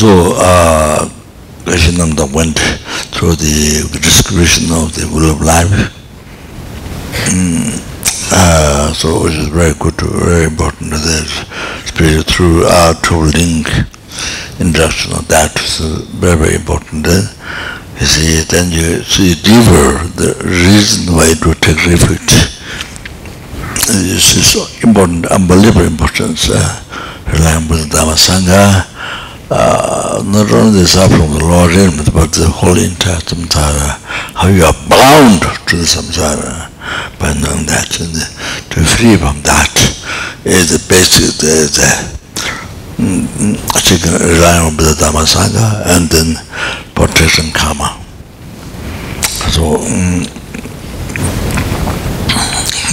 so, uh, Krishnanda went through the description of the wheel of life. Mm, uh, so it is very good, very important that spiritual through our true link introduction of that is very, very important. Uh, you see, then you see deeper the reason why to take refuge. This is important, unbelievable importance. Uh, relying the Dhamma Sangha, uh, not only the suffering of the Lord but the whole entire samsara, how you are bound to the samsara by knowing that, and the, to be free from that is the basic, the, the mm, relying on the Dhamma Sangha and then protection karma. So, um,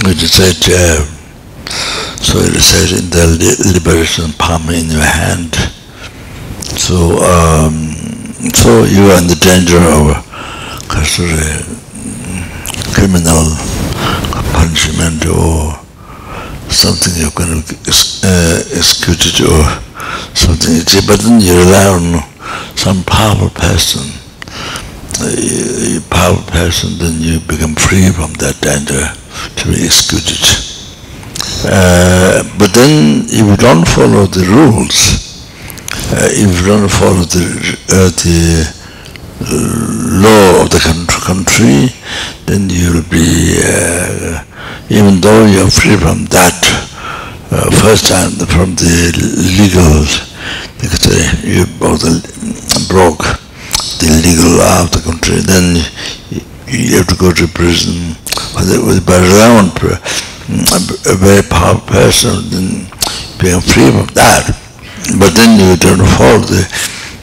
which said, uh, so it says in the liberation palm in your hand, so, um, so you are in the danger of a criminal punishment or something you're going to uh, execute or something. But then you rely on some powerful person, a powerful person, then you become free from that danger to be executed. Uh, but then if you don't follow the rules, uh, if you don't follow the, uh, the law of the country, then you'll be, uh, even though you're free from that, uh, first time from the legal, because you broke the legal law of the country, then you have to go to prison by around a very powerful person, then being free from that. But then you don't follow the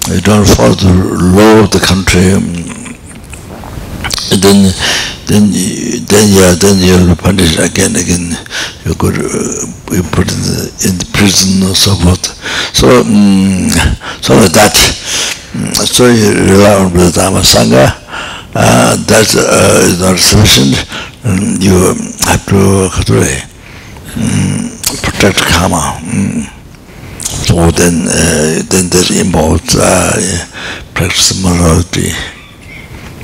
you don't follow the law of the country. Then then then yeah then you'll punish again again you could you put in the, in the prison or so forth so um, so like that so you rely on the Dhamma Sangha uh, that uh, is not sufficient um, you have to how um, protect karma um, so then uh, then that involves uh, practice morality.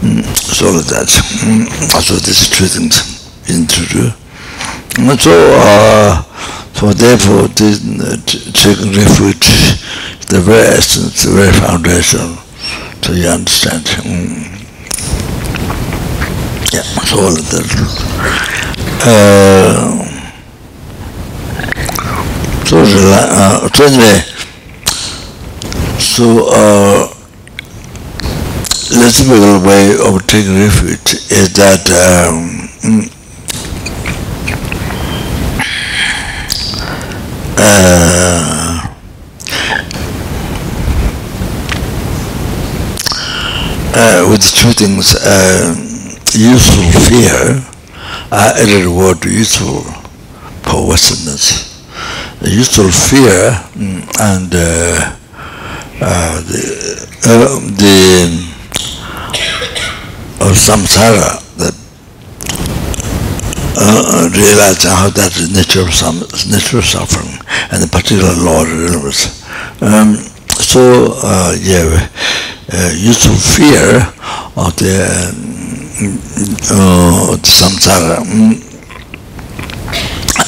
Mm, so that. Mm, so this is two things into and so uh, so therefore this uh, taking refuge the very essence the very foundation so you understand. Mm. yeah so all of that. Uh, so uh, so anyway so uh, the typical way of taking refuge is that um, uh, uh, with two things uh, useful fear I added the word useful perverseness useful fear mm, and uh, uh, the, uh, the samsara, that uh, realizing how that is nature of some nature of suffering and the particular law of the universe. Um, so uh, yeah, uh, useful fear of the, uh, the samsara.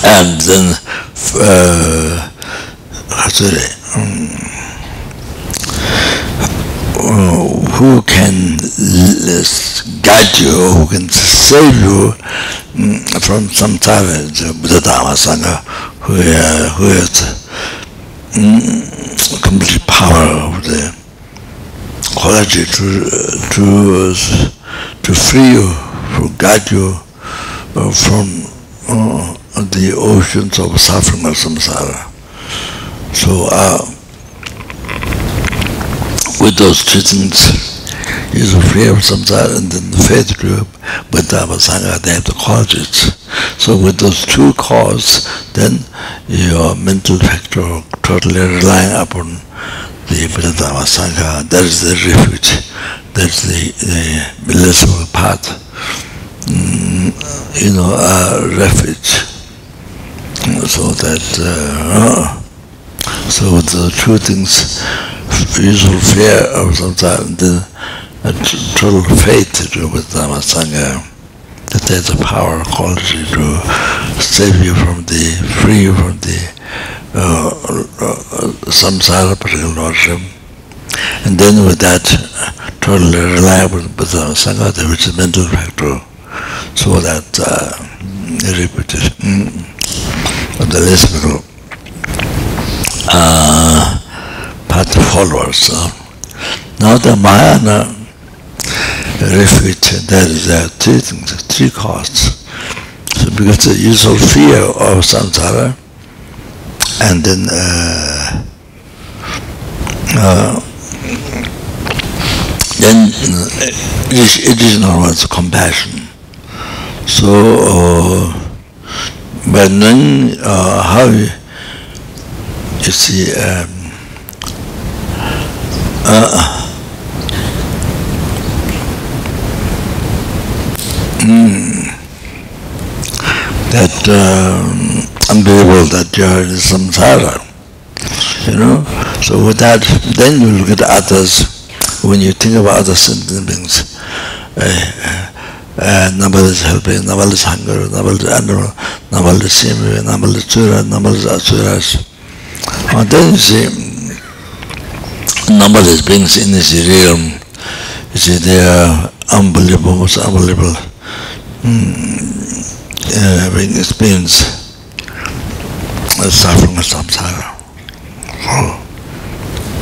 And then uh, um, who can guide you, who can save you mm, from some challenge, Buddha Dhamma Sangha, who, uh, who has mm, complete power of the quality to, to, to free you, to guide you uh, from uh, the oceans of suffering of samsara. So uh, with those teachings, he's free of samsara and then the faith group with Dhamma Sangha, they have the qualities. So with those two causes, then your mental factor totally relying upon the Dhamma Sangha, that is the refuge, that's the, the blissful path, mm, you know, uh, refuge. So that, uh, so the two things, usual fear of samsara, then total faith to do with Dhamma Sangha, that there's a power, quality to save you from the, free you from the uh, uh, samsara, particular lordship. And then with that, totally reliable with Dhamma Sangha, which is mental factor, so that uh, repetition mm, of the reciprocal uh, path followers. Uh. Now the Mahayana refuge, there is uh, three things, three costs. So because the usual fear of samsara, and then uh, uh, then uh, it is, it is normal compassion. So, uh, but then uh, how you, see, um, uh, mm, that um, unbelievable that you are samsara, you know. So with that, then you look at others. When you think about other sentient beings, uh, uh, Nabal is helping, Nabal is hunger, Nabal is animal, Nabal is Simi, Nabal is is Asuras. And then you see, Nabal is beings in this realm, you see, they are unbelievable, most unbelievable uh, having experienced the suffering of samsara. Oh.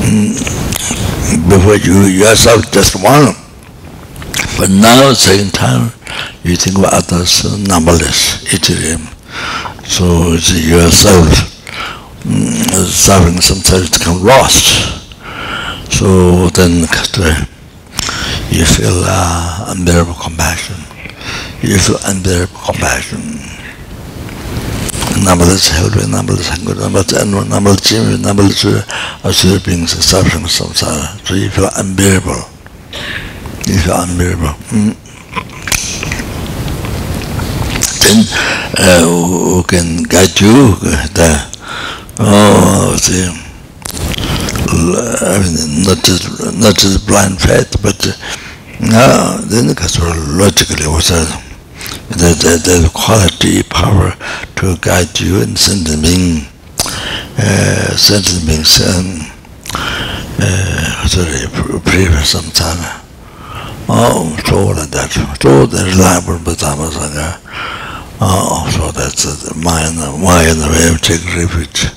Mm. Before you yourself just one but now, second time, you think about others, numberless, ethereum. So it's yourself mm, suffering sometimes become lost. So then you feel uh, unbearable compassion. You feel unbearable compassion. Numberless helping, numberless hunger, numberless animal, numberless children, numberless asura beings suffering samsara. So you feel unbearable is unbearable. Mm. Then uh, who can guide you? The, oh, see, I mean, not just, not just blind faith, but uh, then because logically also the, the, the quality, power to guide you and them in, uh, them in, um, uh, sorry, some time. Oh, so that. So the reliable Bhatama Sangha. Oh, so that's the mind, mind way of take refuge.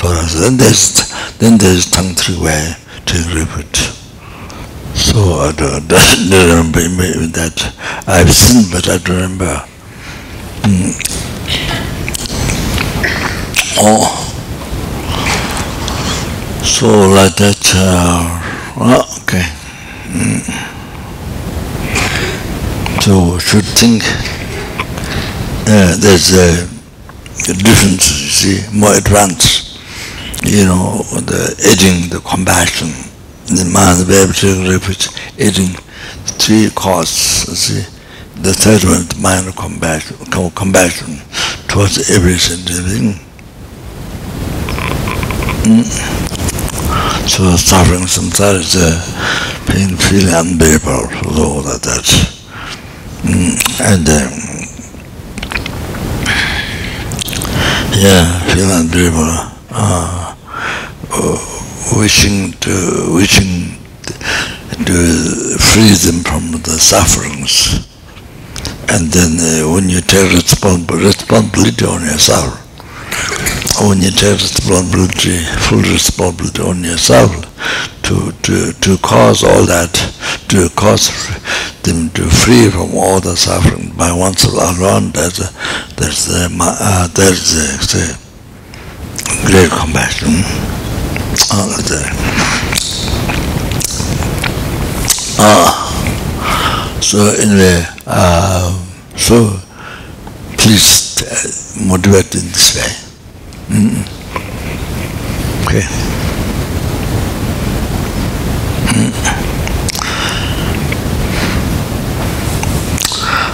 So then there's then there's tongue three way take refuge. So I don't, remember that. I've seen, but I don't remember. Mm. Oh, so like that. Uh, okay. Mm. So should think uh, there's a, a difference, you see, more advanced, you know, the aging, the compassion, the man, the baby, refuge, aging, three causes, see. The third one of compassion, compassion towards every sentient mm. So suffering samsara is a pain, feeling unbearable, so that that's and um, yeah, feel unbearable. Uh, wishing to wishing to free them from the sufferings, and then uh, when you take responsibility on yourself, when you take responsibility, full responsibility on yourself to, to, to cause all that, to cause them to free from all the suffering by oneself alone, there's a, there's a, uh, there's a, say, great compassion. There. Uh, so anyway, uh, so please motivate in this way. Mm -mm. Okay.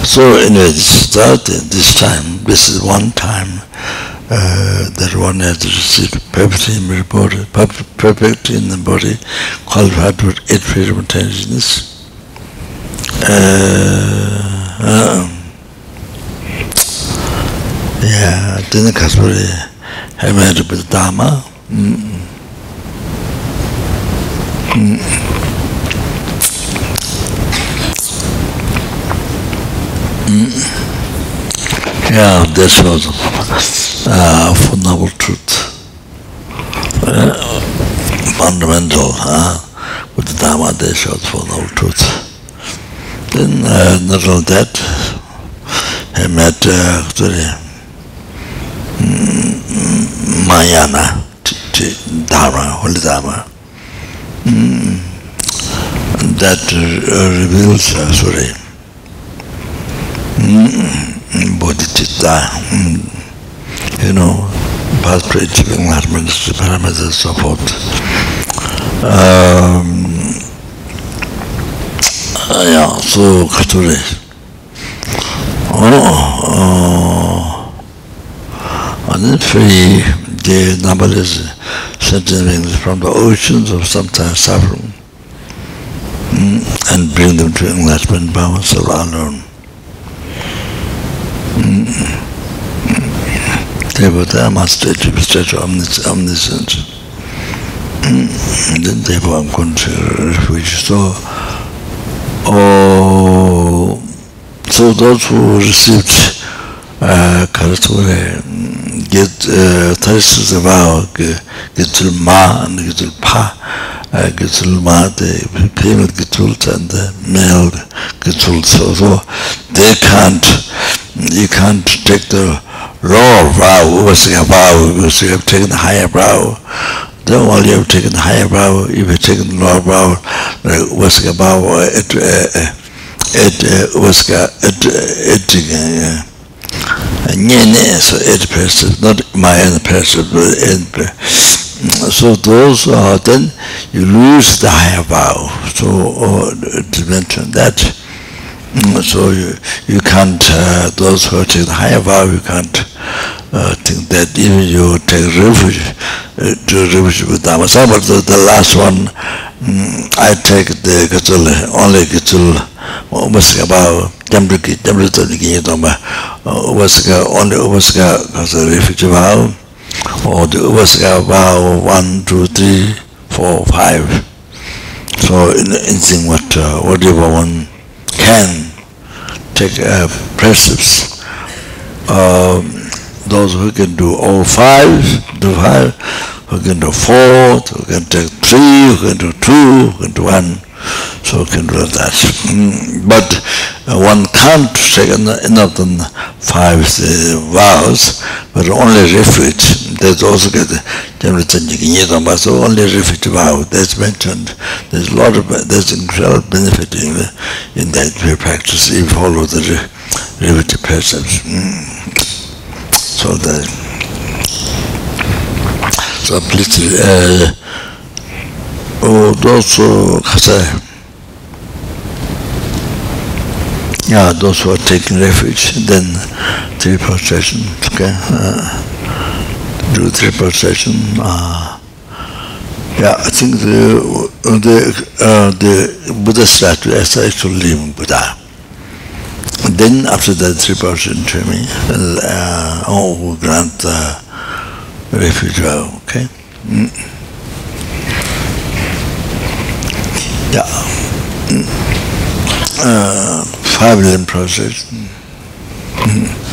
So anyway, this start this time. This is one time uh, that one has received perfectly in the body, in the body, qualified with eight freedom intelligence. Uh, um, yeah, didn't Kaspari have with Dharma. Mm. Mm. Mm. Yeah, this was uh, fundamental truth, uh, fundamental, uh, with the Dharma, they showed fundamental truth. Then, uh, not only that, he met uh, actually Mahayana Dharma, Holy Dharma. Mm. That uh, reveals, uh, sorry, mm, bodhicitta, mm, you know, past enlightenment, parameters, so forth. Um, uh, yeah, so, Katuri. Oh, uh, and then free the numberless sentiments from the oceans of sometimes suffering mm, and bring them to enlightenment by oneself alone. 대부 다. 마스터 집에서 저 없는 없는 선지 근데 대부 안 건지 그래서 어 저도 저 리시프트 아 가르쳐래 get this is about get to ma and get to pa get to ma the payment get to and the mail get to so so they can't you can't take the lower brow upasika brow because you have taken the higher brow. Then while you have taken the higher brow if you have taken the lower brow like upasika brow it it upasika it it, it uh, uh, uh nyene uh, so it person not my but so those are then you lose the higher vow so or to mention that so you you can't uh, those who take the higher vow you can't uh, think that even you take refuge uh, to refuge with Dhamma but the, the last one um, I take the Gatul only Gatul almost about jambriki jambrito ni kinyi tomba upasaka only upasaka kasa refugee vow or the upasaka vow one two three four five. So in anything what uh, whatever one can take uh, precepts um, those who can do all five do five who can do four who can take three who can do two who can do one so can do that. Mm, but uh, one can't take enough than five vows, but only refuge. There's also get general but so only refuge vow. That's mentioned. There's a lot of there's incredible benefit in, in that we practice if you follow the refuge precepts. Mm. So that so please. Uh, those who yeah those who are taking refuge then three prostration okay uh, do three prostration uh, yeah I think the the uh, the Buddha statue is actually Buddha then after that three prostration training uh, oh grant uh, refuge okay mm. Yeah. Hmm. Uh, five million process. Hmm. Hmm.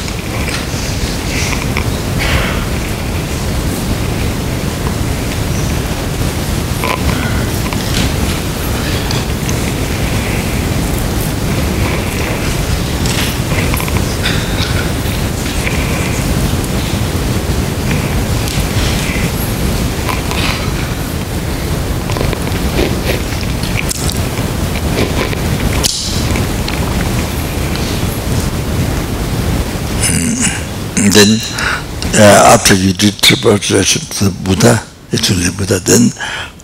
Mm. then uh, after you did translation to the Buddha, actually Buddha, then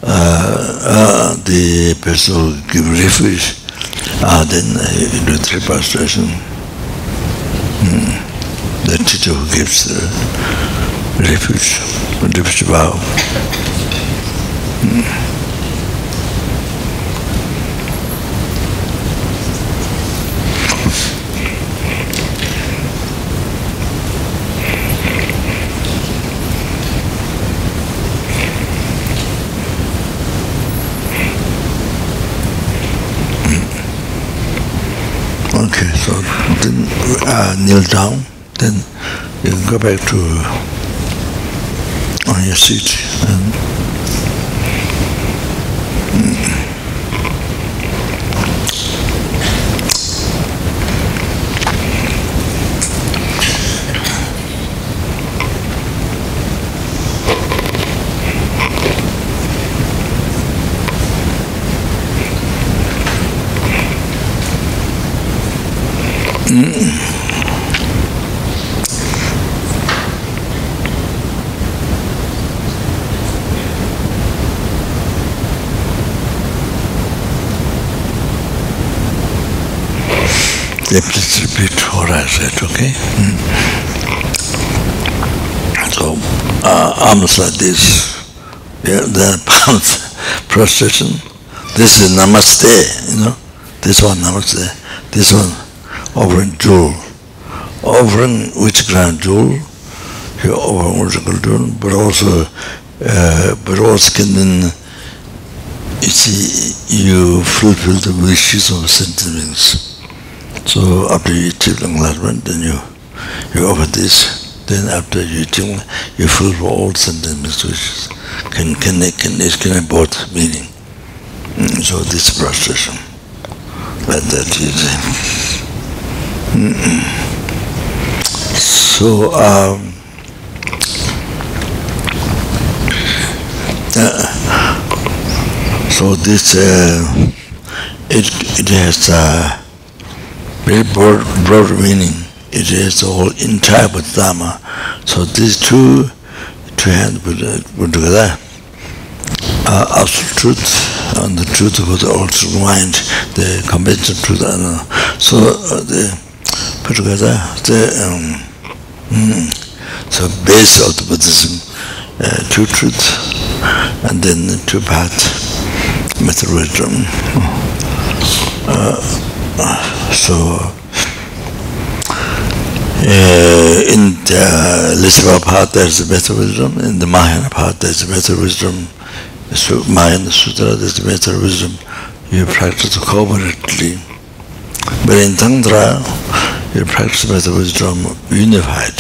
uh, uh, the person who give refuge, uh, then uh, you do three prostration. Hmm. The teacher who gives the refuge, refuge vow. Mm. Okay, so then uh, kneel down, then you can go back to on your seat and Let repeat what I said, okay? Mm. So, uh, like this, yeah, the prostration. This is namaste, you know. This one namaste. This one offering jewel. Offering which grand jewel? You offer which jewel, but also, uh, but also can then, you see, you fulfill the wishes of sentiments. So after you achieve enlightenment, then you you offer this. Then after you achieve, you fulfill all sentiments which can can can can both meaning. Mm, so this prostration, like that you say. Mm. So um, uh, so this uh, it it has. Uh, very broad, broad meaning. It is the whole entire Dharma. So these two, two hands put, put together are absolute truth and the truth of the absolute mind, the conventional truth. And so uh, they put together the um, mm, so base of the Buddhism, uh, two truths, and then the two paths, method wisdom. Uh, so uh, in the Lisva part there's a better wisdom, in the Mahayana part there's a better wisdom, so Mahayana Sutra there's a better wisdom, you practice cooperatively. But in Tantra, you practice better wisdom unified.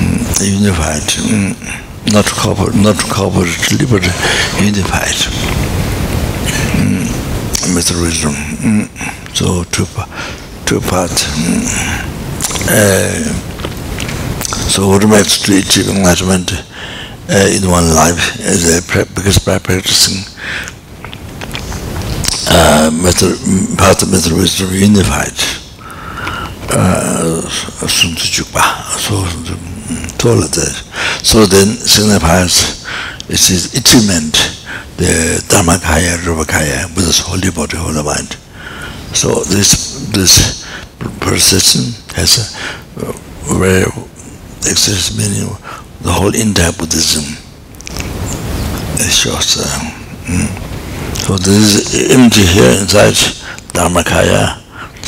Mm, unified. Mm, not corporate, not cooperatively, but unified. Mm. Mm. So two, two parts. Mm. Uh, so what makes to achieve enlightenment uh, in one life is a because by practicing uh, method, part of method wisdom unified. Uh, so so then signifies it is achievement the Dharmakaya, Rupakaya, Buddha's holy body, holy mind. So this this perception has a very exists meaning the whole entire Buddhism. It shows. Uh, mm. So this is empty here inside Dharmakaya.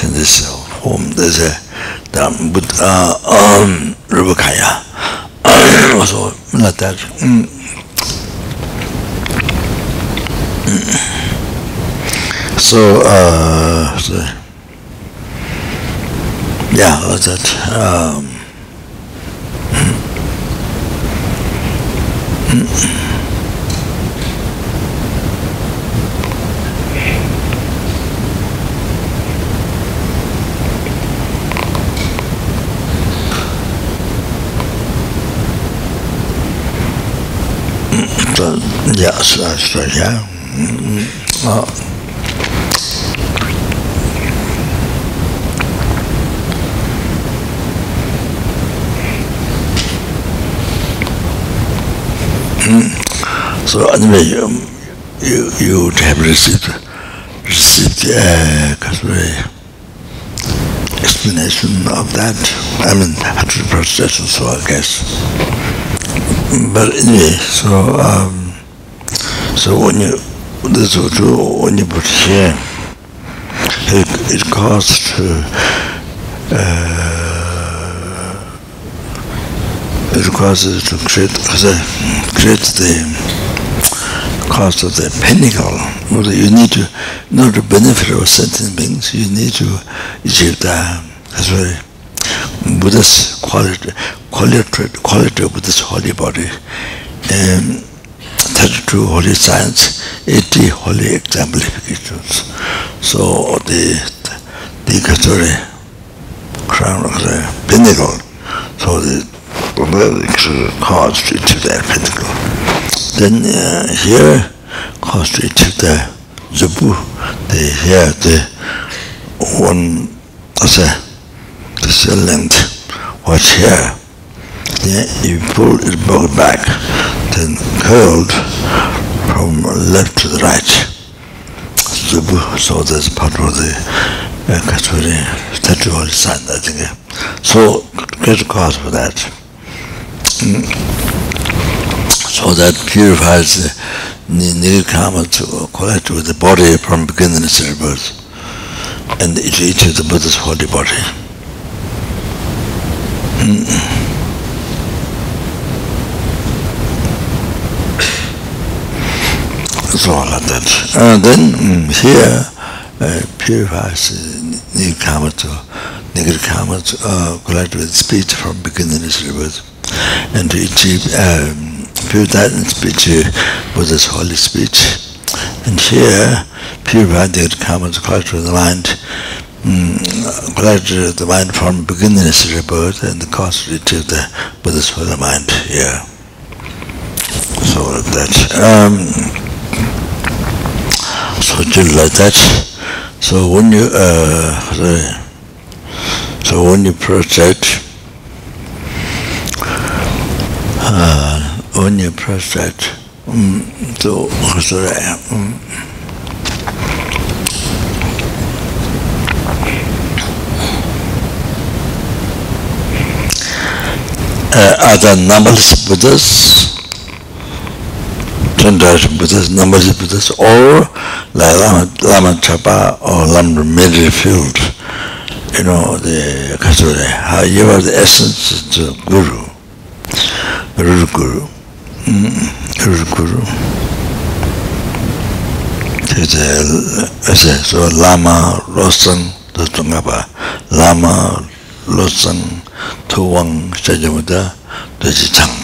Then this home, there's a Dharma, Buddha, um, Rupakaya. so like that. Mm. So, uh, so, yeah, what's that? Um, so, yeah, so, so yeah. Uh, so anyway, um, you you would have received received uh, explanation of that. I mean, actual process so I guess. But anyway, so um, so when you this would do when you put here it, it costs to uh, it causes to create create the cost of the pinnacle. Well, you need to, not to benefit of sentient beings you need to achieve the, that's why Buddha's quality, quality, quality of Buddha's holy body. Um, that true holy science, 80 holy exemplifications. So the, the Katsuri crown of the pinnacle, so the American constituted that pinnacle. Then uh, here constitute the Zubu, the here the one, as a, the silent, what's here, then you pull it back then curled from left to the right zubu so that's part of the uh, katsuri statue the sun I think so great cause for that mm. so that purifies the nirkama to collect with the body from beginning to the birth and it is the Buddha's holy body. Mm. So like that. And then mm, here uh, purifies nirkama to nirkama to uh, collect with speech from beginning to birth and to achieve um, purify in speech with this holy speech. And here, purify the common culture of the mind, mm, of the mind from beginning is rebirth and the cause to achieve the Buddha's mind yeah. So that, um, so just like that. So when you, uh, so when you project, uh, when you press that um, to Khasura um, uh, other numberless Buddhas Chandrasha Buddhas, Namaji Buddhas, or like Lama, Lama Chapa or Lama Field you know, the Kasuri, how you are the essence of the Guru, Guru Guru, mm-hmm. Guru Guru. So Lama Rosan, the Tungapa, Lama Rosan, Tuwang, Shajamuda, the Jichang.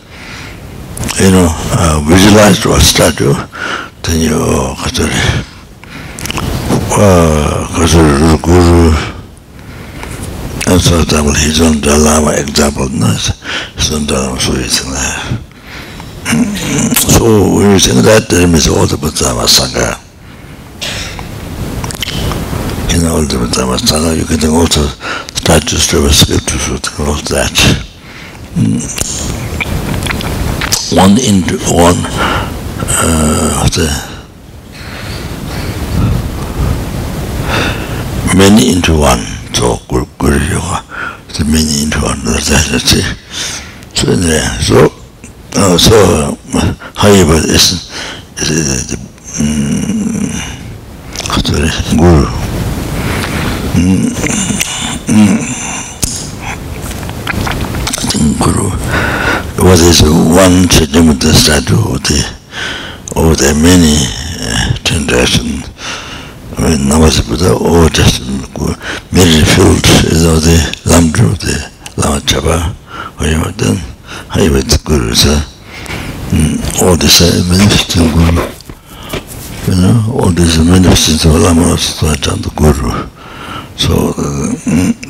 you know uh, visualize or statue then you kasore uh kasore guru and so that will his own dalama example no, nice so that uh, so he's in there so when you think that there is all the Buddha Sangha in all the Buddha Sangha you can also start to strip a script to shoot all that mm. one in one uh, the many into one so good good you the many into one that's it so there so uh, so however is is the um, guru mm, mm, guru. what is one Chidimata statue of the, of the many uh, generation I mean, Namasa Buddha or just many fields is of the Lamdru, the Lama Chapa, or mm, you know, then I went to Guru, so mm, all this uh, manifesting Guru, you know, all this manifesting of Lama Sattvachan, the Guru. So, uh,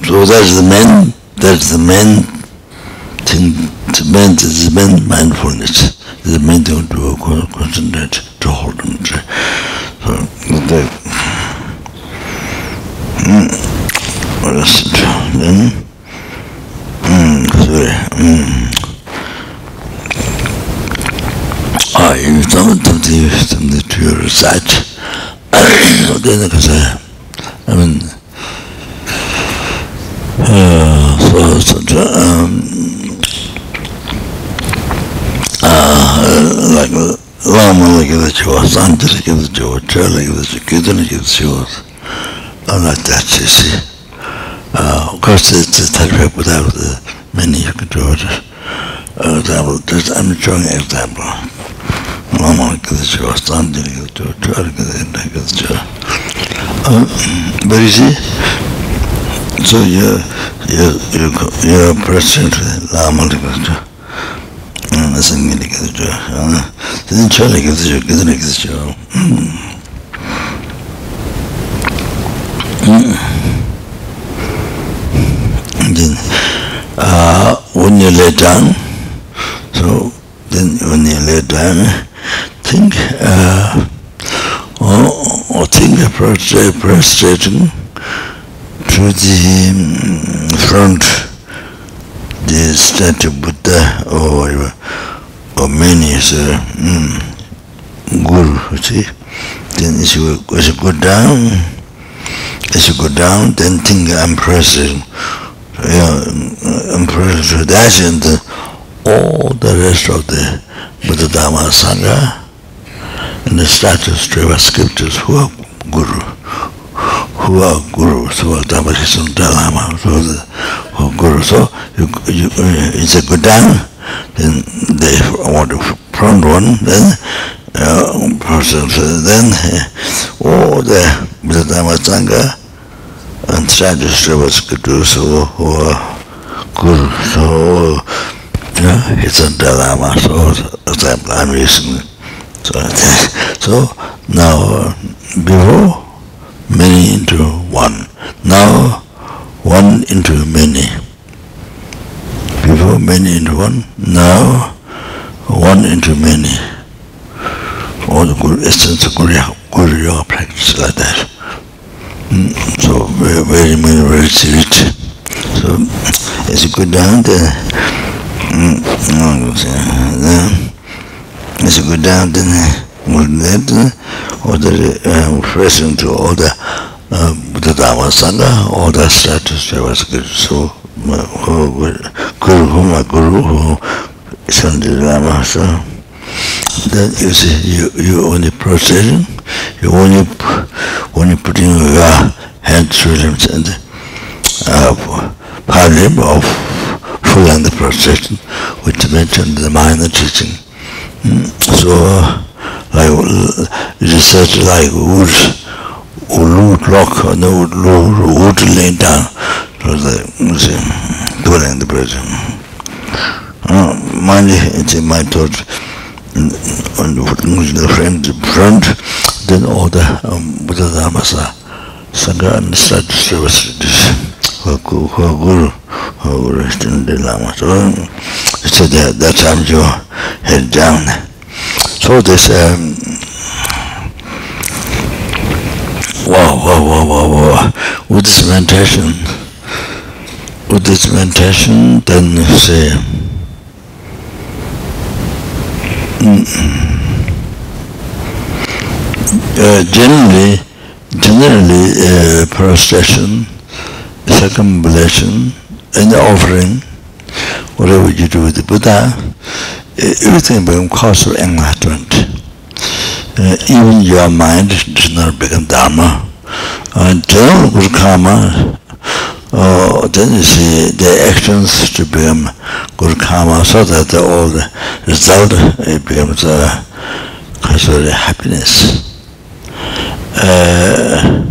so that's the main, that's the main the main mindfulness, the thing to to hold on to. So, the, mm, what is it? Then, mm, sorry, mm. Ah, you don't, don't, to I mean, uh, so, so, um, lāma la kīla chīvā, sānchila kīla chīvā, chāla kīla chīvā, kīdana kīla chīvā, ānā chāchī sī. Kārsi tsī tārpē pūtā pūtā, many you could do it. Example, just I'm showing an example. Lāma la kīla chīvā, sānchila kīla chīvā, chāla kīla chīvā. But you see, so you're, you're, you're, you're a person to Lāma la kīla chīvā. sāngi lī kēsā chō tēnā chō lī kēsā chō kēsā lī kēsā chō then uh, when you lay down so then when you lay down think uh, or, or think prostrate prostrating to the front the statue Buddha or whatever, or many is a mm, guru, see? Then as you, as you go down, as you go down, then think I'm present. So, yeah, I'm present with that and the, all the rest of the Buddha Dhamma Sangha and the statues, Treva scriptures, who are guru. Who are gurus, who are Dhammarisam Dalai Lama, so the who are gurus. So you, you, it's a good down, then they want to front one, then uh, person, then uh, all the Dhamma Sangha and sadhus Srivas so who are guru, so yeah, it's a Dalai Lama, so example I'm using. So, so now before many into one. Now, one into many. Before many into one, now one into many. All the good essence of Guru Yoga practice like that. Mm, so very, very, very, very rich. So as you go down there, mm, as you go down there, that or the um, uh, referring to all the uh, the Dhamma Sangha, all the status that was good. So, my, guru, who my guru, who Sandhi Lama, so then you see, you, you only proceeding, you only, only putting your hand through them and uh, part of full and the procession, which mentioned the minor teaching. Mm, so, uh, like research like wood wood lock and wood wood lay down so the museum during the present uh, ah, my it's in my thought on the friend front then all the um, Buddha Dhammasana Sangha and Sadhu Service Haku Haku Haku Haku Haku Haku Haku Haku Haku Haku Haku Haku Haku Haku Haku so this um wow wow wow wow wow. With this meditation with this meditation then say mm, uh, generally generally uh, prostration circumambulation and offering whatever you do with the buddha everything become causal enlightenment. Uh, even your mind does not become dharma. Until uh, karma uh, then you see the actions to become good karma so that the, all the result it becomes a causal happiness. Uh,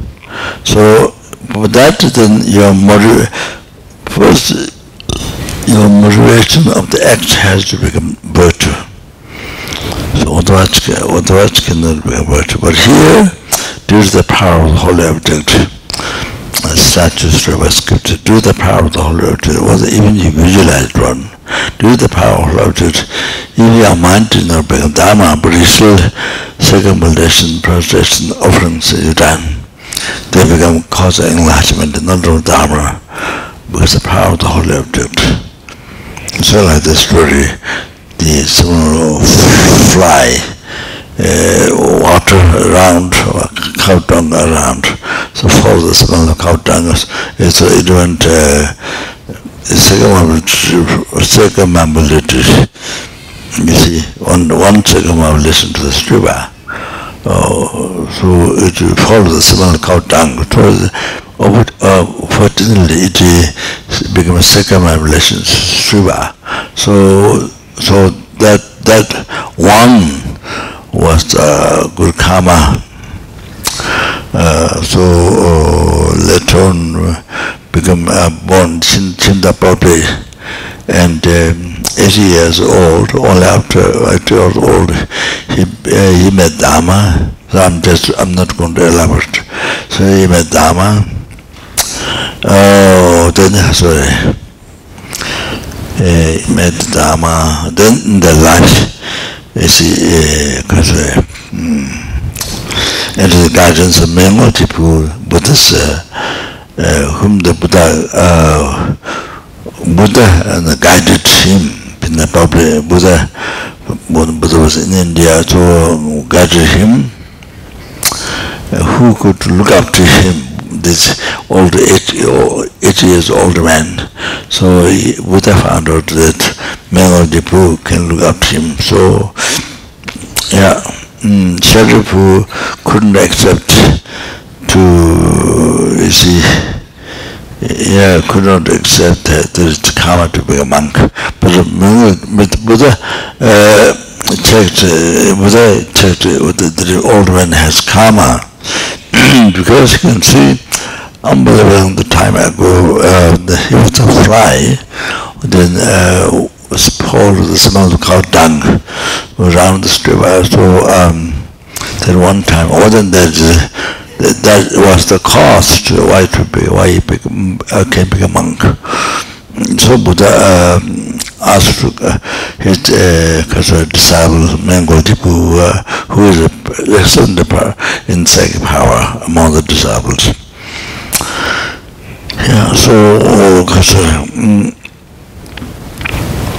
so for that then your motive, first your motivation of the act has to become virtue. So otherwise, otherwise cannot become virtue. But here, due to the power of the holy object, statues to scripture, due to the power of the Holy Spirit, was even you visualized one, due to the power of the Spirit, even your mind did not become Dharma, but you still circumambulation, prostration, offerings you done, they become cause of enlightenment, not of Dharma, because the power of the Holy Spirit. So like this story, the small fly, uh, water around, cow dung around. So follow the smell of cow dung. So it went uh, circumambulated. You see, one, one circumambulation to the striba. Oh, so it follows the smell of cow dung. Uh, fortunately, it became a circumambulation striba. So, so that that one was uh, good karma. Uh, so uh, later on become uh, born Chinta Prabhupada and um, 80 years old, only after 80 years old, he, uh, he met Dharma. So I'm just, I'm not going to elaborate. So he met Dharma. Oh, then, sorry. met dharma then the lunch is because and the guardians of many people buddhas uh, whom the buddha uh, buddha and guided him in the public buddha when buddha was in india to guide him who could look up to him this old eight, eight years old man so he, Buddha found out that Mengo can look up to him. So, yeah, mm, Sharipu couldn't accept to, you see, yeah, could not accept that there is karma to be a monk. But with Buddha uh, checked, uh, Buddha checked that the old man has karma because you can see unbelievable the time ago uh, he was a fly then uh, was poured with smell of cow dung around the strip. So um, that one time, other than that, uh, that was the cost why to be why he became, uh, a monk. So Buddha uh, asked uh, his uh, disciple Mengojipu, uh, who is a excellent in psychic power among the disciples. Yeah, so uh,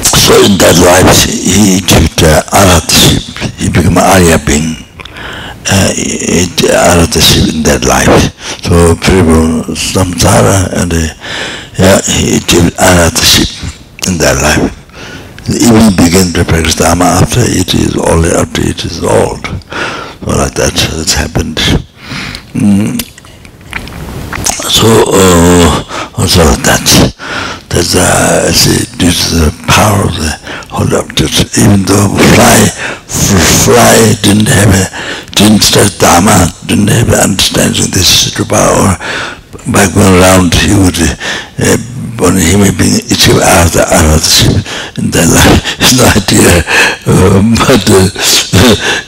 so in that life, he achieved uh, arahatship. He became Arya being. Uh, arahatship in that life. So people, samsara, and uh, yeah, he achieved arahatship in that life. Even begin to practice Dharma after it is old, after it is old. So like that, it's happened. Mm. So, uh, also that? That uh, see, due to the power of the Holy Object, even though fly, fly didn't have a, didn't start Dharma, didn't have an understanding of this power, by going around he would, uh, when he may be achieve out the arhatship in that life, no idea, um, but uh,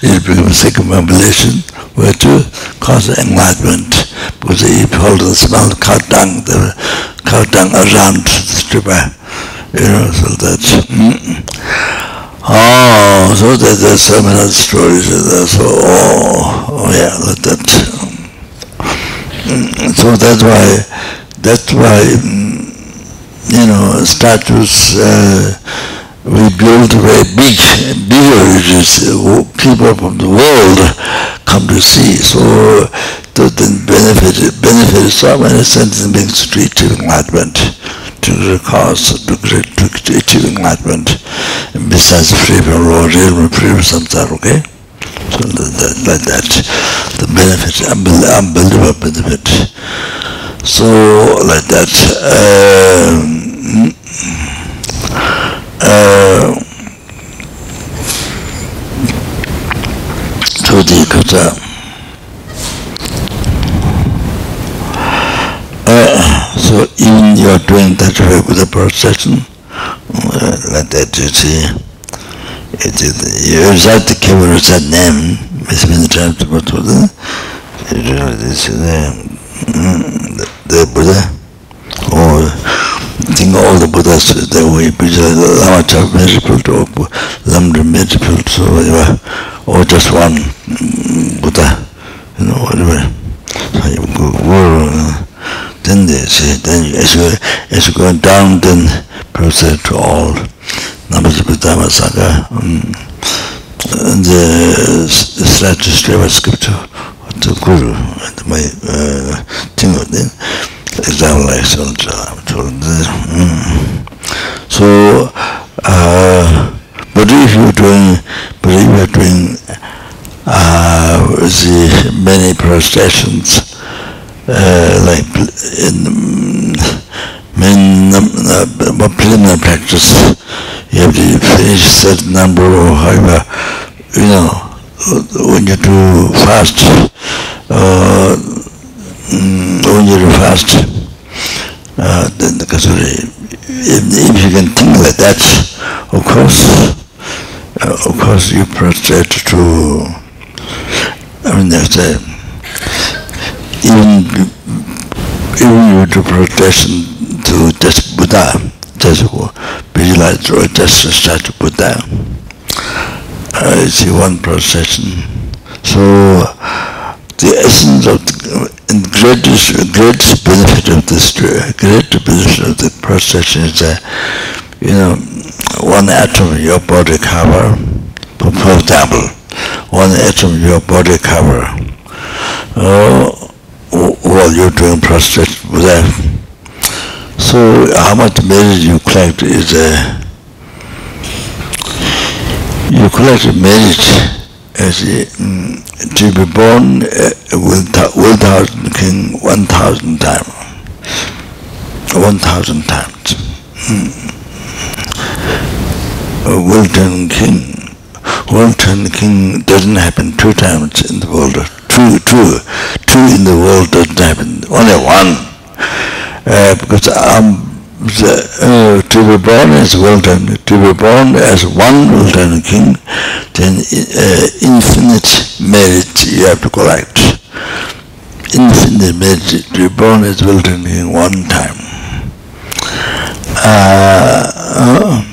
it becomes circumambulation, where to cause enlightenment, because he holds the smell of cow dung, the cow dung around the stripper, you know, so that's, mm. oh, so that there's so many stories, so, oh, oh yeah, like that. Mm. So that's why, that's why, mm, you know, statues, uh, we build very big, bigger villages, people from the world come to see, so to then benefit, benefit so many senses being to achieve enlightenment, to the cause, to, to, to achieve enlightenment, besides free from raw, real, free from samsara, okay? So that, like that, the benefit, unbelievable benefit. So, like that, um, uh, to the uh, so even you are doing that the procession uh, like that you see. It is you recite the keep recite name. It's been time to the it is the the Buddha, or Think all the Buddhas, they were Lama are married to Lama married to whatever, or just one Buddha, you know, whatever. So you go, go, then they say, then as you, as you go down, then proceed to all Namajipadama Sangha, um, mm, the strategy of scripture, the Guru, my uh, thing of them, example like mm. So, uh, but if you're doing, but if you're doing uh, the many prostrations, uh, like in main uh, preliminary practice, you have to finish a certain number or however, you know, when you do fast, uh, when you do fast, uh, then the kasuri, if, if you can think like that, of course, uh, of course you prostrate to, I mean, there's a, even, even you do prostration to just Buddha, just visualize or just start Buddha, uh, it's one procession. So the essence of the greatest, greatest benefit of this, great benefit of the procession is that, you know, one atom your body cover, for example, one atom your body cover, uh, while you're doing prostration with that, so how much merit you collect is uh, you collect merit as um, to be born uh, one thousand king one thousand times, one thousand times. Mm. wheel-turning King. wheel-turning King doesn't happen two times in the world. Two, two, two in the world doesn't happen. Only one uh, because um, the, uh, to be born as wheel-turning, to be born as one wheel-turning king, then uh, infinite merit you have to collect. Infinite merit to be born as wheel-turning king one time. Uh, uh,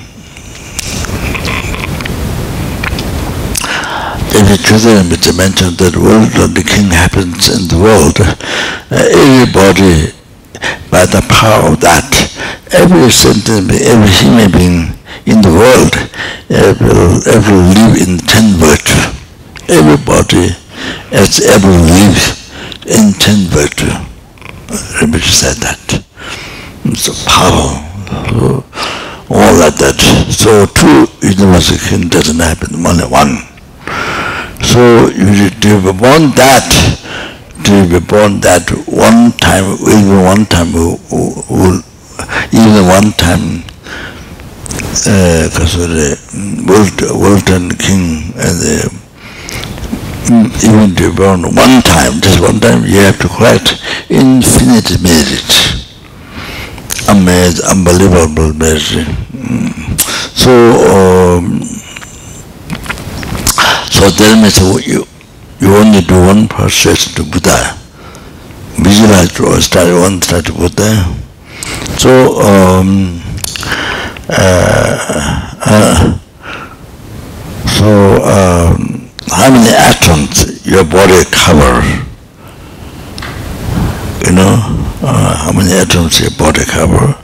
in the Tridharma it's mentioned that world of the king happens in the world. Uh, everybody by the power of that, every every human being in the world will live in ten virtue. Everybody has ever lived in ten virtue. Rebbe said that. A power. all like that. So two universal king doesn't happen, only one. So you want that to be born that one time, even one time, even one time, because uh, the wheel-turning King and the even to be born one time, just one time, you have to collect infinite merit. Amazing, unbelievable merit. So, um, so that means you, you only do one process to Buddha. Visualize or start one to Buddha. So um, uh, uh, so um, how many atoms your body cover? You know, uh, how many atoms your body cover?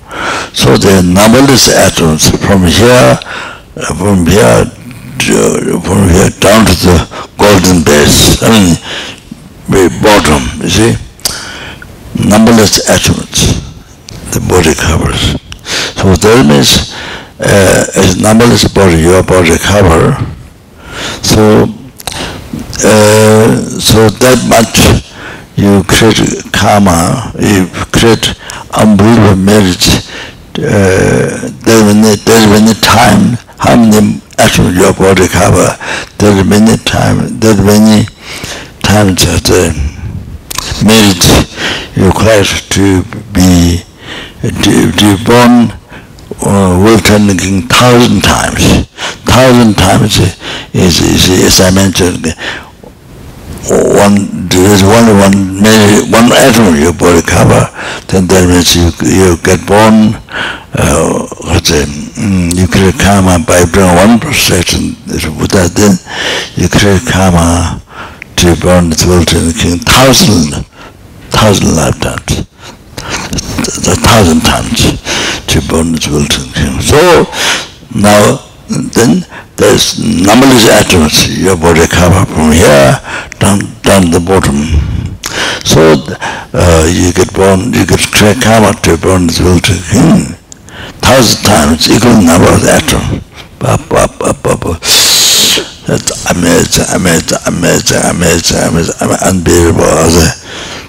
So the numberless atoms from here, uh, from here from here down to the golden base, I mean, bottom, you see, numberless atoms the body covers. So that means uh, as numberless body, your body cover, so uh, so that much you create karma, you create unbelievable merit. Uh, there when the, when the time, how many actually your body cover. There are many times, there are many times that uh, merit requires to be to, to born uh, will thousand times. Thousand times is, is, is as I mentioned, one there is only one maybe one atom in your body cover. Then that means you, you get born uh, what's it, mm, you create karma by bringing one perception Buddha then you create karma to burn the world king thousand thousand lifetimes a thousand times to burn the world king so now then there's numberless atoms your body cover from here down down the bottom. So uh, you get born, you get karma to born as well to king. Thousand times equal number of atoms. Ba, ba, ba, ba, ba. That's amazing, amazing, amazing, amazing, amazing, unbearable.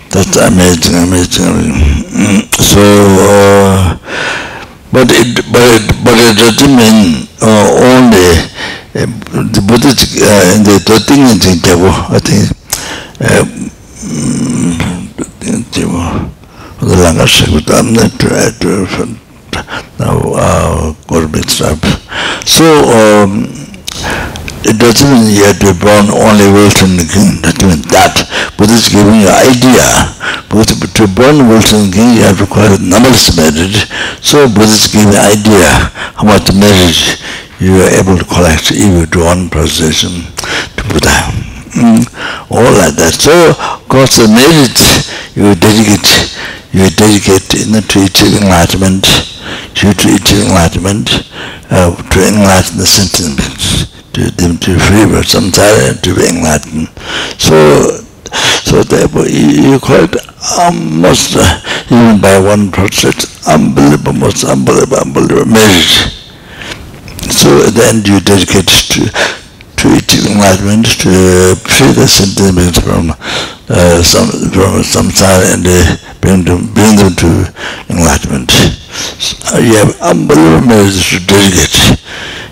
That's amazing, amazing. So, uh, but it, but it, but it doesn't mean on the the buddha uh, in the thing in the jabo i think jabo the langa shakut i'm not trying to now uh got mixed up so um it doesn't mean you have to be born only way from the king that means that. But it's giving you idea. But to born wheel-turning King, you have required numberless merit. So Buddhists give you idea how much merit you are able to collect if you do one procession to Buddha. Mm, all like that. So, of course, the merit you dedicate, you dedicate in the, to achieve enlightenment, to, to achieve enlightenment, uh, to enlighten the sentiments, to them to free from samsara, to be enlightened. So, so therefore, you, quite almost, uh, even by one process, unbelievable, most unbelievable, unbelievable merit. So then you dedicate to to achieving enlightenment, to free the sentiments from uh, some from samsara and uh, bring them bring them to enlightenment. So you have unbelievable merit to dedicate.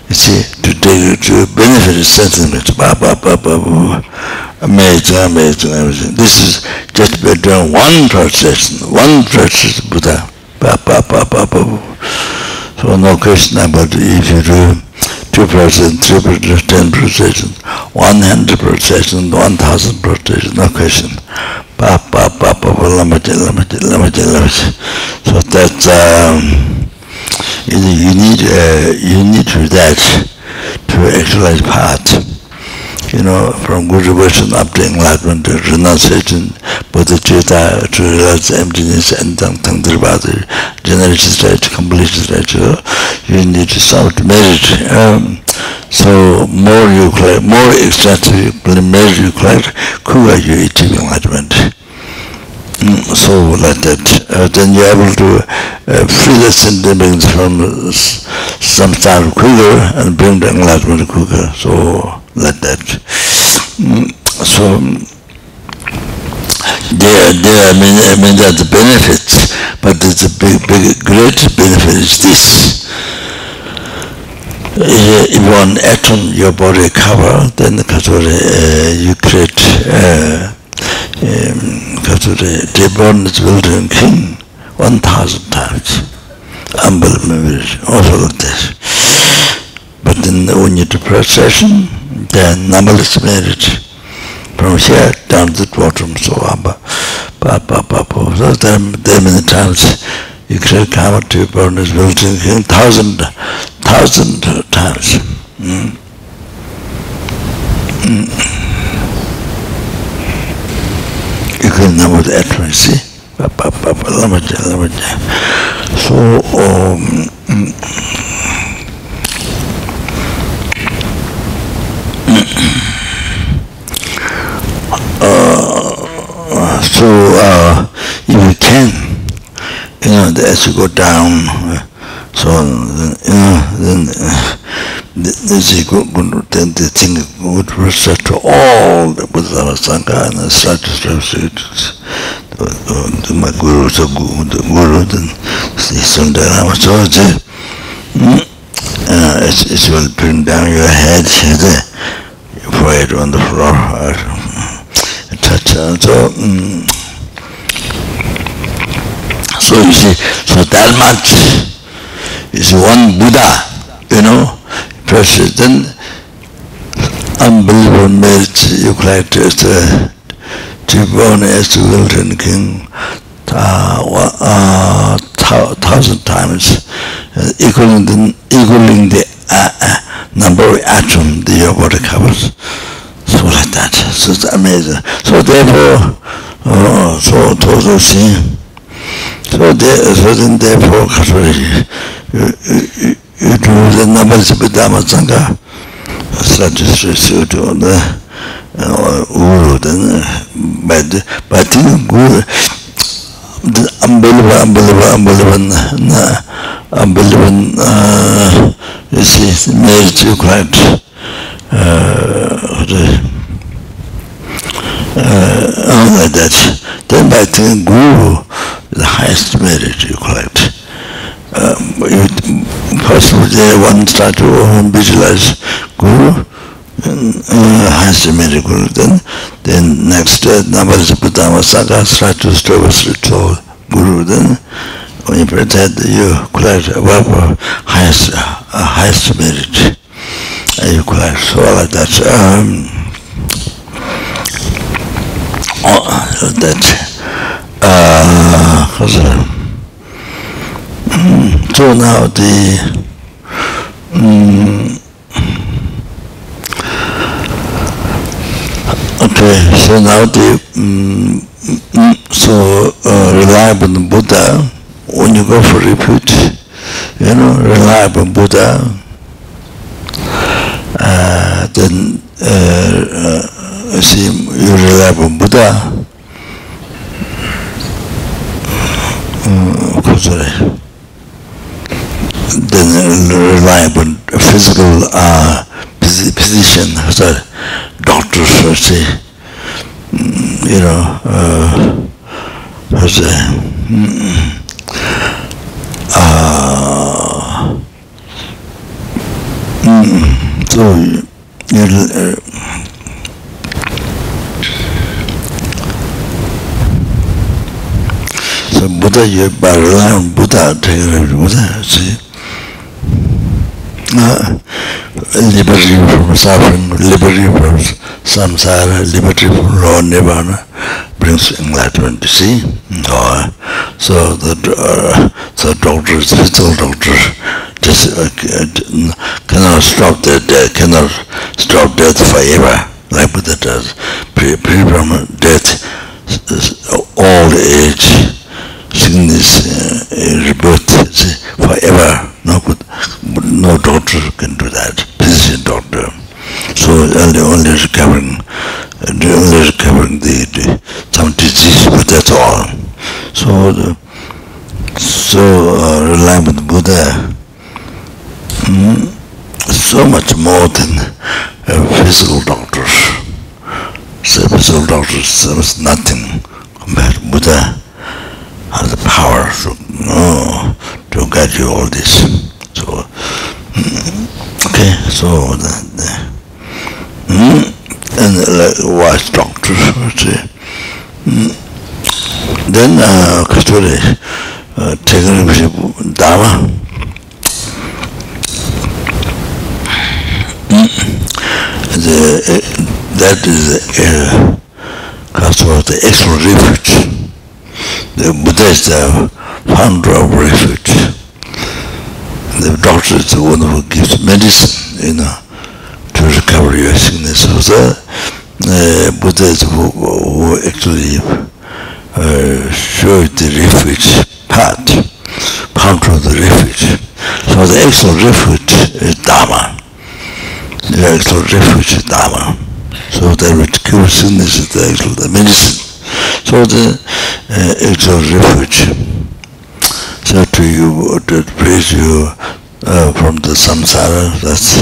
You see, to dedicate to benefit the sentiments. Ba, ba, ba, ba, ba. Amazing, amazing, amazing. This is just by doing one process, one process Buddha. Ba, ba, ba, ba, ba. So no question about if you do two percent, three percent, ten percent, one hundred percent, one thousand percent, no question. Pa pa pa pa pa lamaje lamaje lamaje lamaje. So that's um, is you need uh, you need to that to exercise part. You know from guru version up to enlightenment to renunciation bodhicitta to realize emptiness and then tantrabhati generation state completion state you need to start merit um, so more you collect more extensively merit you collect quicker you achieve enlightenment So like that, uh, then you're able to uh, free the sentiments from some quicker and bring the enlightenment quicker. So like that. Mm, so there, there I mean, I mean there are the benefits, but there's a big, big, great benefit is this. If one atom your body cover, then uh, you create uh, they born as wheel-turning King one thousand times. Unbelievable, also like this. But then when you do procession, then numberless merit from here down to the bottom, so Abba, Papa, Papa. So there, there many times you create karma to burn as wheel-turning King, thousand, thousand times. Mm. Mm. Number the accuracy. So, um, uh, so uh, if you can, you know, as you go down, uh, so you know, then uh, this is good, then the thing would reset to all the Buddha Sangha and the. The, my guru, the guru, the guru, then the Sundara, so it's, uh, it's, it will bring down your head, your forehead on the floor, or, touch, uh, so, um, so you see, so that much is one Buddha, you know, president unbelievable merit you collect to uh, to born as Wilton king. Uh, uh, thousand times uh, equaling the equaling the uh, uh, number of atom the your body covers. So like that. So it's amazing. So therefore uh, so to so see so there so then therefore you, you, you, yudu le nambar sipi dhamma tsanga sati sri sudu na uru dhan badi bati guru ambaliba ambaliba ambaliba na ambaliba na isi meri chi kwad all like that then bati guru the highest merit required possible day one start to visualize guru and uh, has a miracle then then next uh, Nabarasapatama Sangha start to service to guru then when you pretend you collect a weapon highest, uh, highest merit and you collect so all like that um, oh, that uh, so now the um, Okay, so now the um, so uh, upon Buddha when you go for refuge, you know, upon Buddha. Uh, then uh, uh, see you upon Buddha. Um, sorry. the reliable physical uh, physician, sorry, doctors, say, mm, you know, uh, say, mm, uh, mm, so, you uh, So Buddha, you by relying on uh, Buddha, take it Buddha, see? Uh, liberty from suffering, liberty from samsara, liberty from raw nirvana brings enlightenment, you see? Uh, so the uh, so doctors, physical doctors, just uh, cannot stop their death, cannot stop death forever, like Buddha does. Pre from death, old age, sickness, uh, rebirth, only only recovering, only recovering the, the some disease, but that's all. So the, so uh, relying on the Buddha, mm, so much more than uh, physical doctors. So physical doctors is nothing then uh, kachore tegare bhishya dharma the, uh, that is the uh, kachore the extra refuge the Buddha is the founder of refuge the doctor is the one who gives medicine you know to recover your sickness so the uh, Buddha is who, who actually uh, the refuge path, founder of the refuge. So the actual refuge is Dharma. The actual refuge is Dharma. So that which cures sickness is the actual the medicine. So the uh, actual refuge so to you to praise you uh, from the samsara that's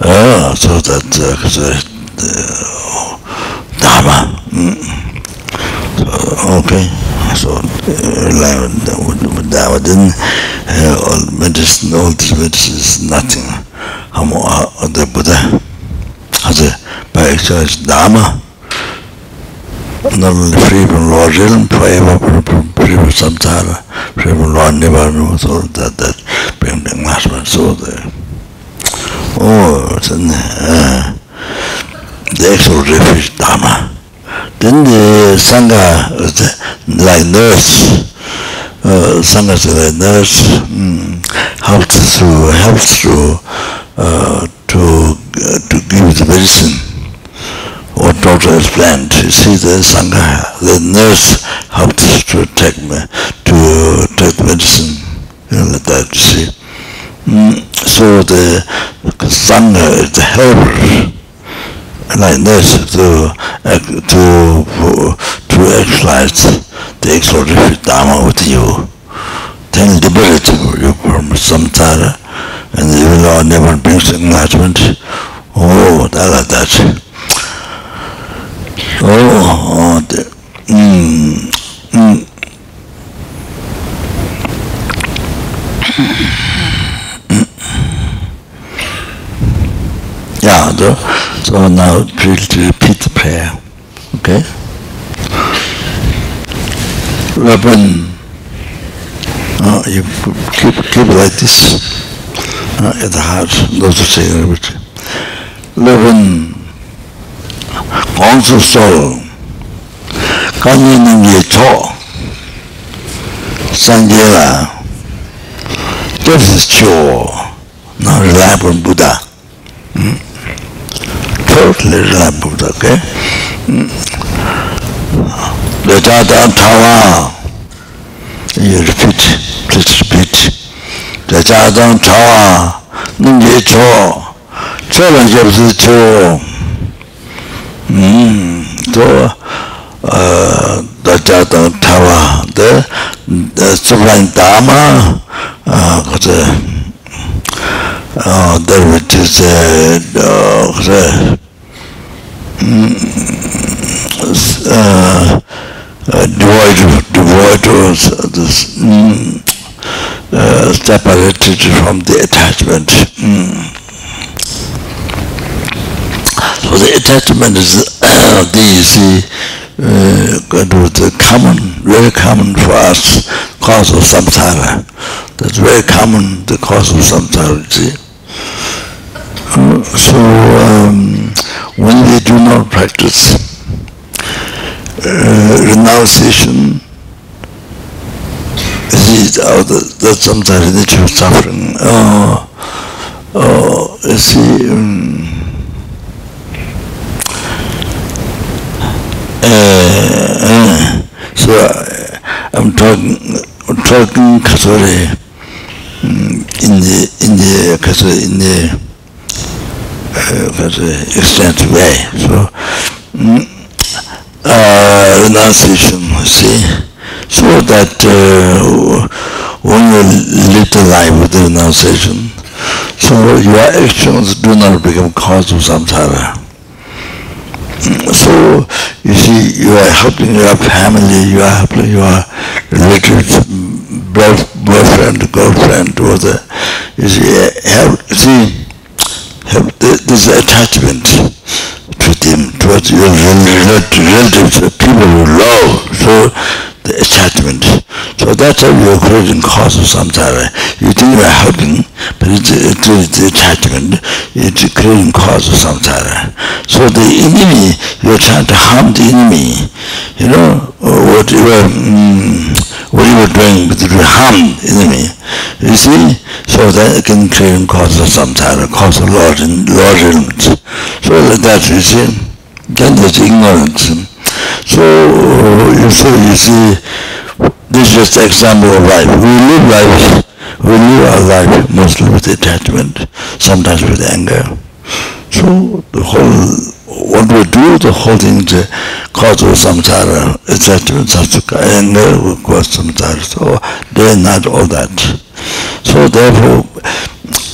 uh, so that uh, so, uh, dharma mm. Okay. So rely on dharma then uh, all medicine all this medicine is nothing. How uh, the buddha has a by exercise dharma. Not only free from Lord realm, forever free from samsara, free from Lord Nibbana, so that, that bring the enlightenment. So the, oh, then, uh, the actual refuge Dharma, Then the Sangha like nurse. Uh, Sangha is like nurse, mm, helps to, helps to, uh, to, uh, to give the medicine what doctor has planned. You see the Sangha, the nurse helps to take, me to take medicine, you know, like that, you see. Mm, so the Sangha is the helper like this to to to actualize the extraordinary Dharma with you, then liberate you from samsara, and you will never bring enlightenment. Oh, that like that. Oh, oh the, mm, mm. Yeah, the, so now please repeat the prayer. Okay? Weapon. Uh, you keep, keep like this uh, at the heart, those who say that. Eleven. Conscious soul. your Cho. Sangela. This is Cho. Now reliable Buddha. Hmm? tlirla bukta ke leta ta tawa you repeat please repeat leta ta tawa nungi cho cho lan jebsi cho to leta ta tawa de tsublan dama kato there which is uh, uh, uh, uh, devoid devoid of this, mm, uh, separated from the attachment. Mm. So the attachment is uh, the uh, the common, very common for us, cause of samsara. That's very common, the cause of samsara, see. Uh, so um, when we do not practice uh, renunciation, see, oh, that, that's sometimes nature of suffering. Oh, oh, see, um, uh, uh, so uh, I'm talking, I'm talking Kasore um, in the in the in the that's an extensive way. So, mm, uh, renunciation, see, so that uh, when you live the life with the renunciation, so your actions do not become cause of samsara. Mm, so, you see, you are helping your family, you are helping your relatives, boyfriend, girlfriend, whatever. You see, help, see, this attachment to them, towards your relatives, people you love, so the attachment. So that's how you're creating cause of samsara. You think you're helping, but it's, it's, it's attachment, it's creating cause of samsara. So the enemy, you're trying to harm the enemy, you know, what you were, mm, what you were doing with the harm enemy. You see? So that can create cause of samsara, cause of and Lord elements. So that, you see? Then there's ignorance. So you see, you see, this is just example of life. We live life, we live our life mostly with attachment, sometimes with anger. So the whole what we do, the whole thing is uh, cause of samsara, attachment, sasuka, anger will cause samsara. So they are not all that. So therefore,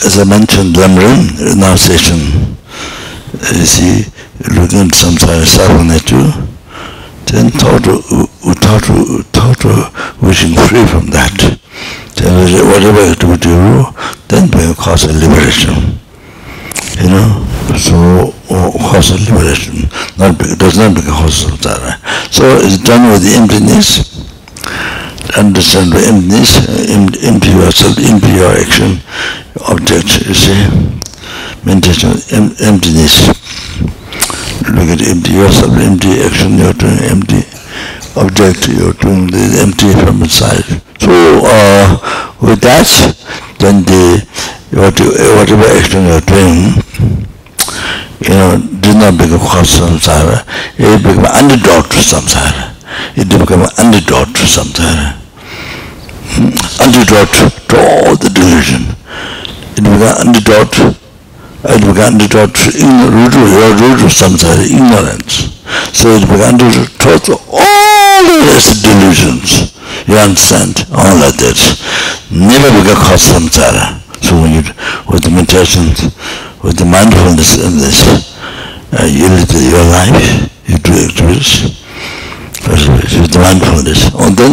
as I mentioned, Lamrim, renunciation, you see, looking at samsara, you, then total, total, total wishing free from that. Then whatever you do, then will cause a liberation. You know, so uh, cause of liberation, not does not become cause of samsara. So it's done with the emptiness. Understand the emptiness, empty yourself, empty your action, object, you see. Meditation, emptiness. Look at empty yourself, empty action you're doing, empty object you're doing, the empty from inside. So uh, with that, then the whatever action you're doing, you know, does not become cause samsara, it becomes antidote to samsara. It becomes antidote to samsara. Antidote to all the delusion. It becomes antidote it began to talk in rudu rudu samsara ignorance. So it began to talk all the rest delusions. You understand all of that never become cause samsara. So when you with the meditation with the mindfulness in this uh, you live your life you do it with with the mindfulness. And then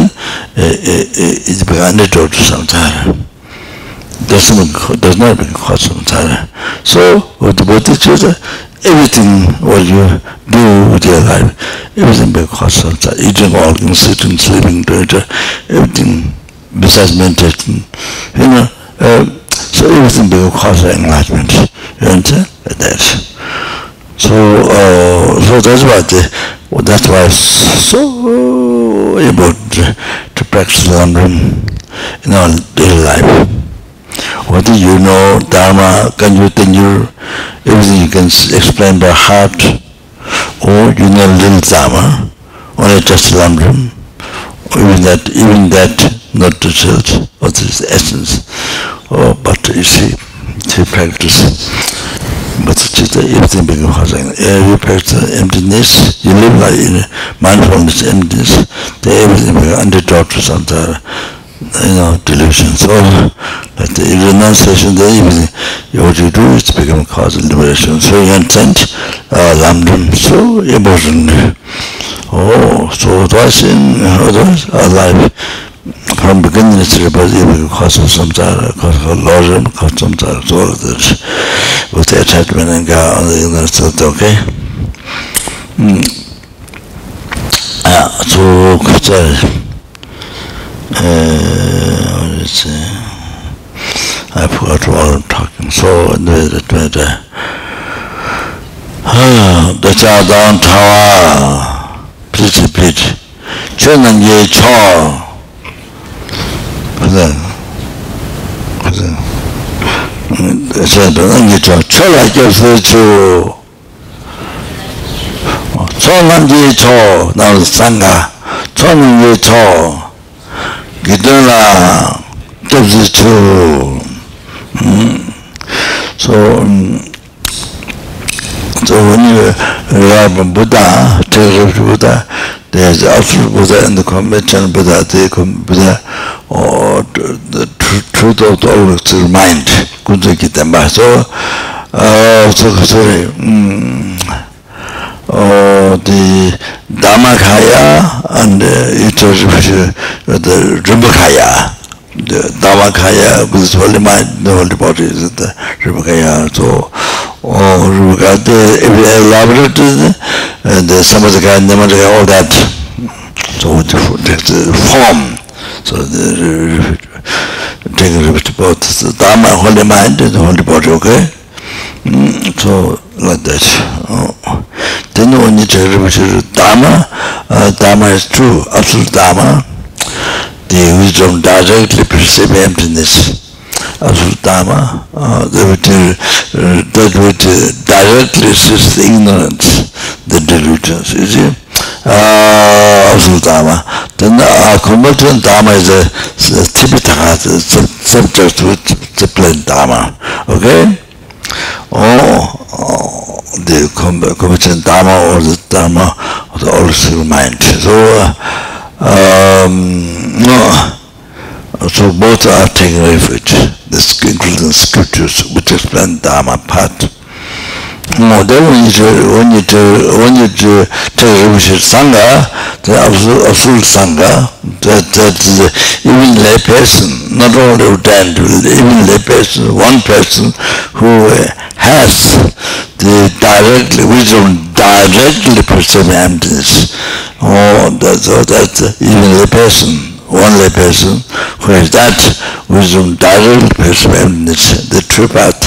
uh, uh, uh, it began to talk to samsara doesn't does not become cause samsara. So with the bodhicitta, everything what you do with your life, everything becomes cause samsara. Eating, walking, sitting, sleeping, doing everything besides meditation, you know. Uh, so everything becomes cause enlightenment. You understand? That. So, uh, so that's why the, that's why it's so important to, practice learning in our daily life. What do you know, Dharma, can you Kanyu, you everything you can explain by heart, or you know little Dharma, only just Lamrim, or even that, even that, not the truth, or the essence. Oh, but you see, to practice, but chitta, everything becomes housing. Every practice, emptiness, you live like in mindfulness, emptiness, then everything becomes underdog to samsara. you know, delusions. So, but the renunciation, the evening, what you do is become cause of liberation. So you intend, uh, lamdam, so emotion. Oh, so twice in, uh, otherwise, our life, from beginning it's about even cause of samsara, cause of lojam, cause of samsara, so all of this, with the attachment and God on the inner side, okay? Mm. Uh, so, good, I forgot what I'm talking. So the the the ah the cha down tower pitch pitch. Chen nan ye cha. Pardon. Pardon. Chen nan ye cha. Cha la ye se chu. Chen nan ye cha. Na sang ga. Chen nan ye cha. gidala tabzi chu so so when you rabba buddha tabzi buddha there is absolute buddha and the conventional buddha the buddha or the truth of the all of mind kunja kitamba so uh, so sorry mm, 어, 디 다마카야 and it was the rumbakaya the damakaya was only my the whole body is the rumbakaya so oh rumbakaya the elaborate the, the samadhikaya and namadhikaya all that so the, the form so the take a little bit about the dhamma holy mind and the holy body okay mm, so ladash tena wani chakripa shiru dhamma dhamma is true absolute dhamma the wisdom directly perceive emptiness. Absolute dhamma uh, that, which, uh, that which directly assists the ignorance the delusions you see? Uh, absolute dhamma then uh, ah, convergent dhamma is a, a tipitaka subject with disciplined dhamma okay? Oh, the convention Dharma or the Dharma of the all mind. So, um, no, so both are taking refuge, including scriptures which explain Dharma part. 모델 원지 원지 원지 테르비시 상가 the absolute absolute sangha that that even lay person not only attend even lay person one person who has the direct wisdom directly perceive emptiness or that that even lay person. One lay person who has that wisdom directly perceiving emptiness, the true path,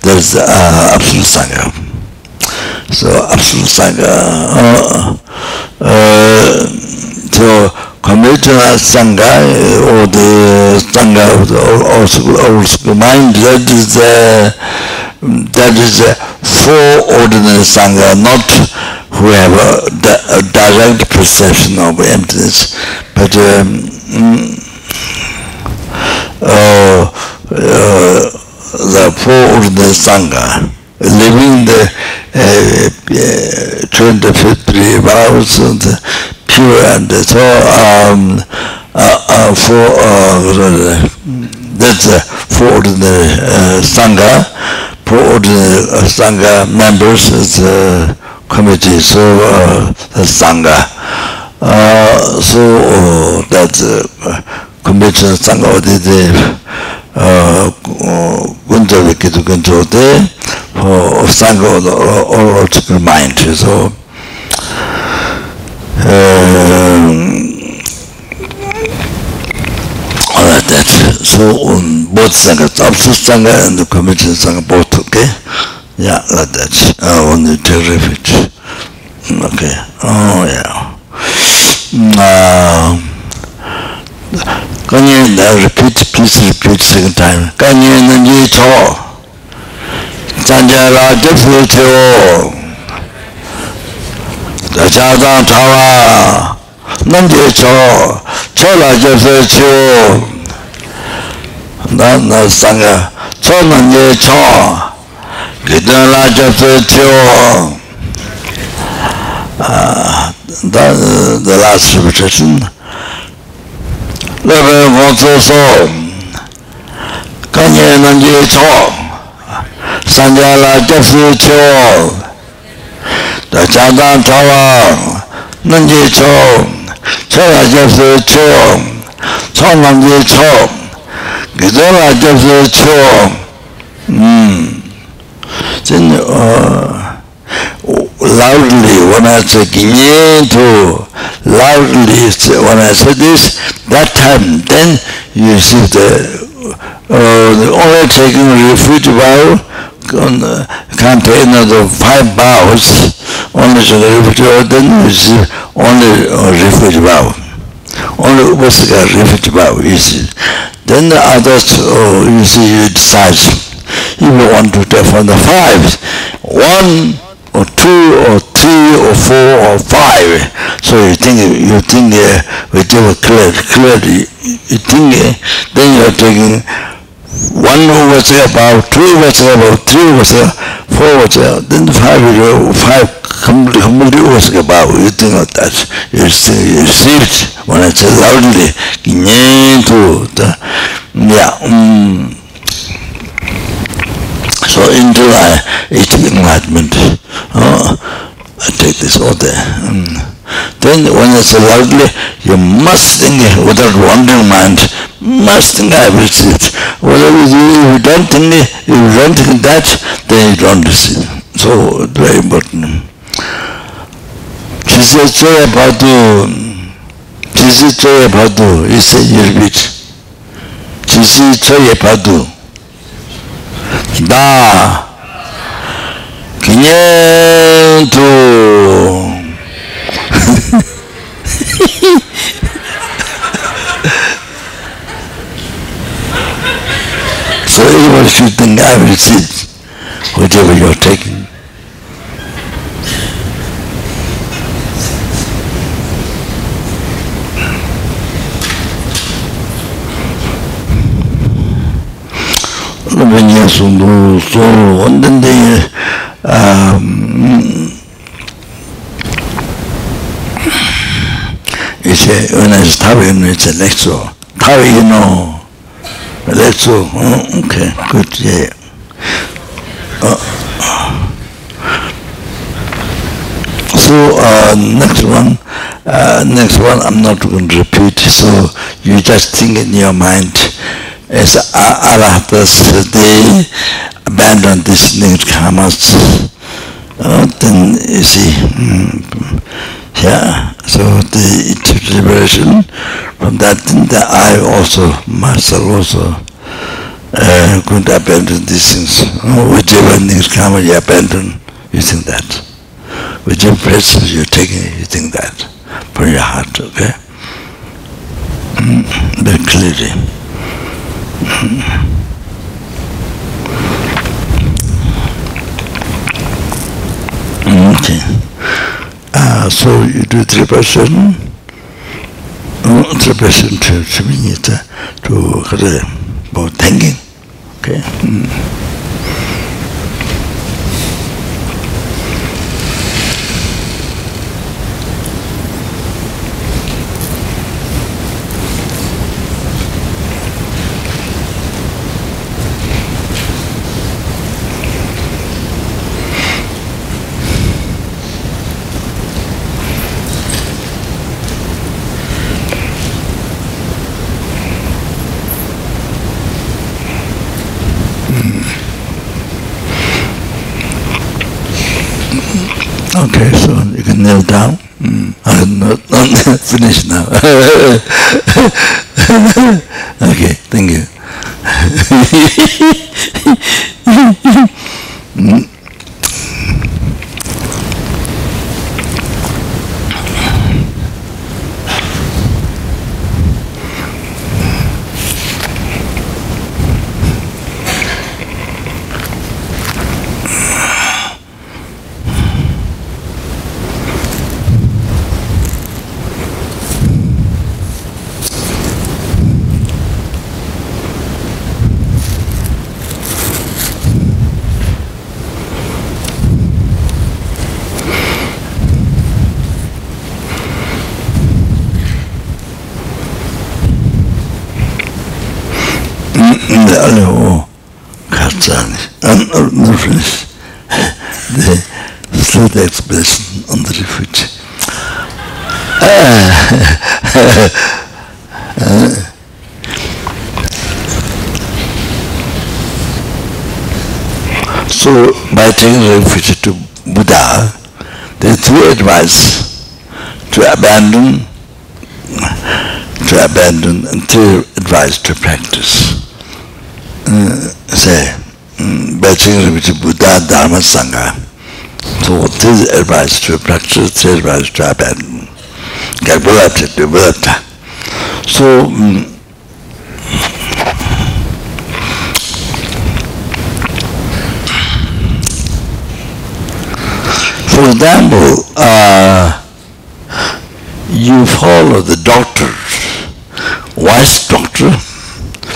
that's uh, absolute Sangha. So absolute Sangha, uh, uh, so conventional Sangha or the Sangha of the old school, old school mind, that is the, that is uh, four ordinary Sangha, not who have a, a direct perception of emptiness, but um, uh, uh, the four the sangha living the uh, uh, 25 vows and pure and so um uh, uh, for uh, that's uh, for the uh, sangha for the uh, sangha members is uh, committee so uh, the sangha Uh, uh, so uh, that's uh, convention sanga ode de gunja de kitu gunja de of sanga ode oral to mind so all of that so on both sanga absolute sanga and the convention sanga both okay yeah like that. Uh, on the terrific okay. Oh yeah. Kanyen uh, repeat, please repeat second time. Kanyen nanji cho. Sanja ra jifu teo. Dacha zang chawa. Nanji cho. Cho la jifu teo. Nana sanga. Cho nanji cho. Gidan la jifu teo. Uh, the, the last repetition. Lebe gongzo so kanye nangye cho. Sanja la Jepsu cho. Da chandan chawa nangye cho. Cho la Jepsu cho. Cho nangye cho. Gizo la Jepsu cho. Hmm. Then, loudly when I say to loudly when I say this that time then you see the uh, only taking refuge vow uh, of the five vows only to the refuge then you see only refuge vow only Upasaka refuge vow you see. Then the others uh, you see you decide. If you want to take from the five one or two or three or four or five. So you think you think uh, your clear clearly you think uh, then you are taking one was about two was about three was four was then five five completely completely was about you think of that. You see you see it when I say loudly to yeah um, So in July, 80 enlightenment. Oh, I take this order. Mm. Then when it's worldly, you must think without wandering mind. Must think I receive it. Whatever you, if you don't think it, if you don't think that, then you don't receive it. So very important. She said, Choya Bhadu, she said, Choya Bhadu, he said, you repeat. She said, Choya Bhadu, da quinto, so everyone should think I will sit, whatever you're taking. when you sundu so on then they um it's a, when I start him it's you know. Oh, okay good yeah. Uh, so uh, next one uh, next one I'm not going to repeat so you just think in your mind as arahatas they abandon this negative karmas then you see mm, yeah so the liberation from that then the I also myself also uh, to abandon these things whichever come you abandon you think that whichever practice you're taking, you think that from your heart, okay? Mm, very clearly. Mm. Okay. Uh, so you do three person, uh, three person to to to 그래 뭐 thinking, okay. Mm. Kneel down. Mm. I'm not, not finished now. okay, thank you. mm. the expression on the refugee. Taking refuge to Buddha, there is three advice to abandon, to abandon, and three advice to practice. Uh, say, by taking refuge to Buddha, Dharma, Sangha. So this advice to practice, this advice to abandon. Get do bulata. So, um, for example, uh, you follow the doctor, wise doctor,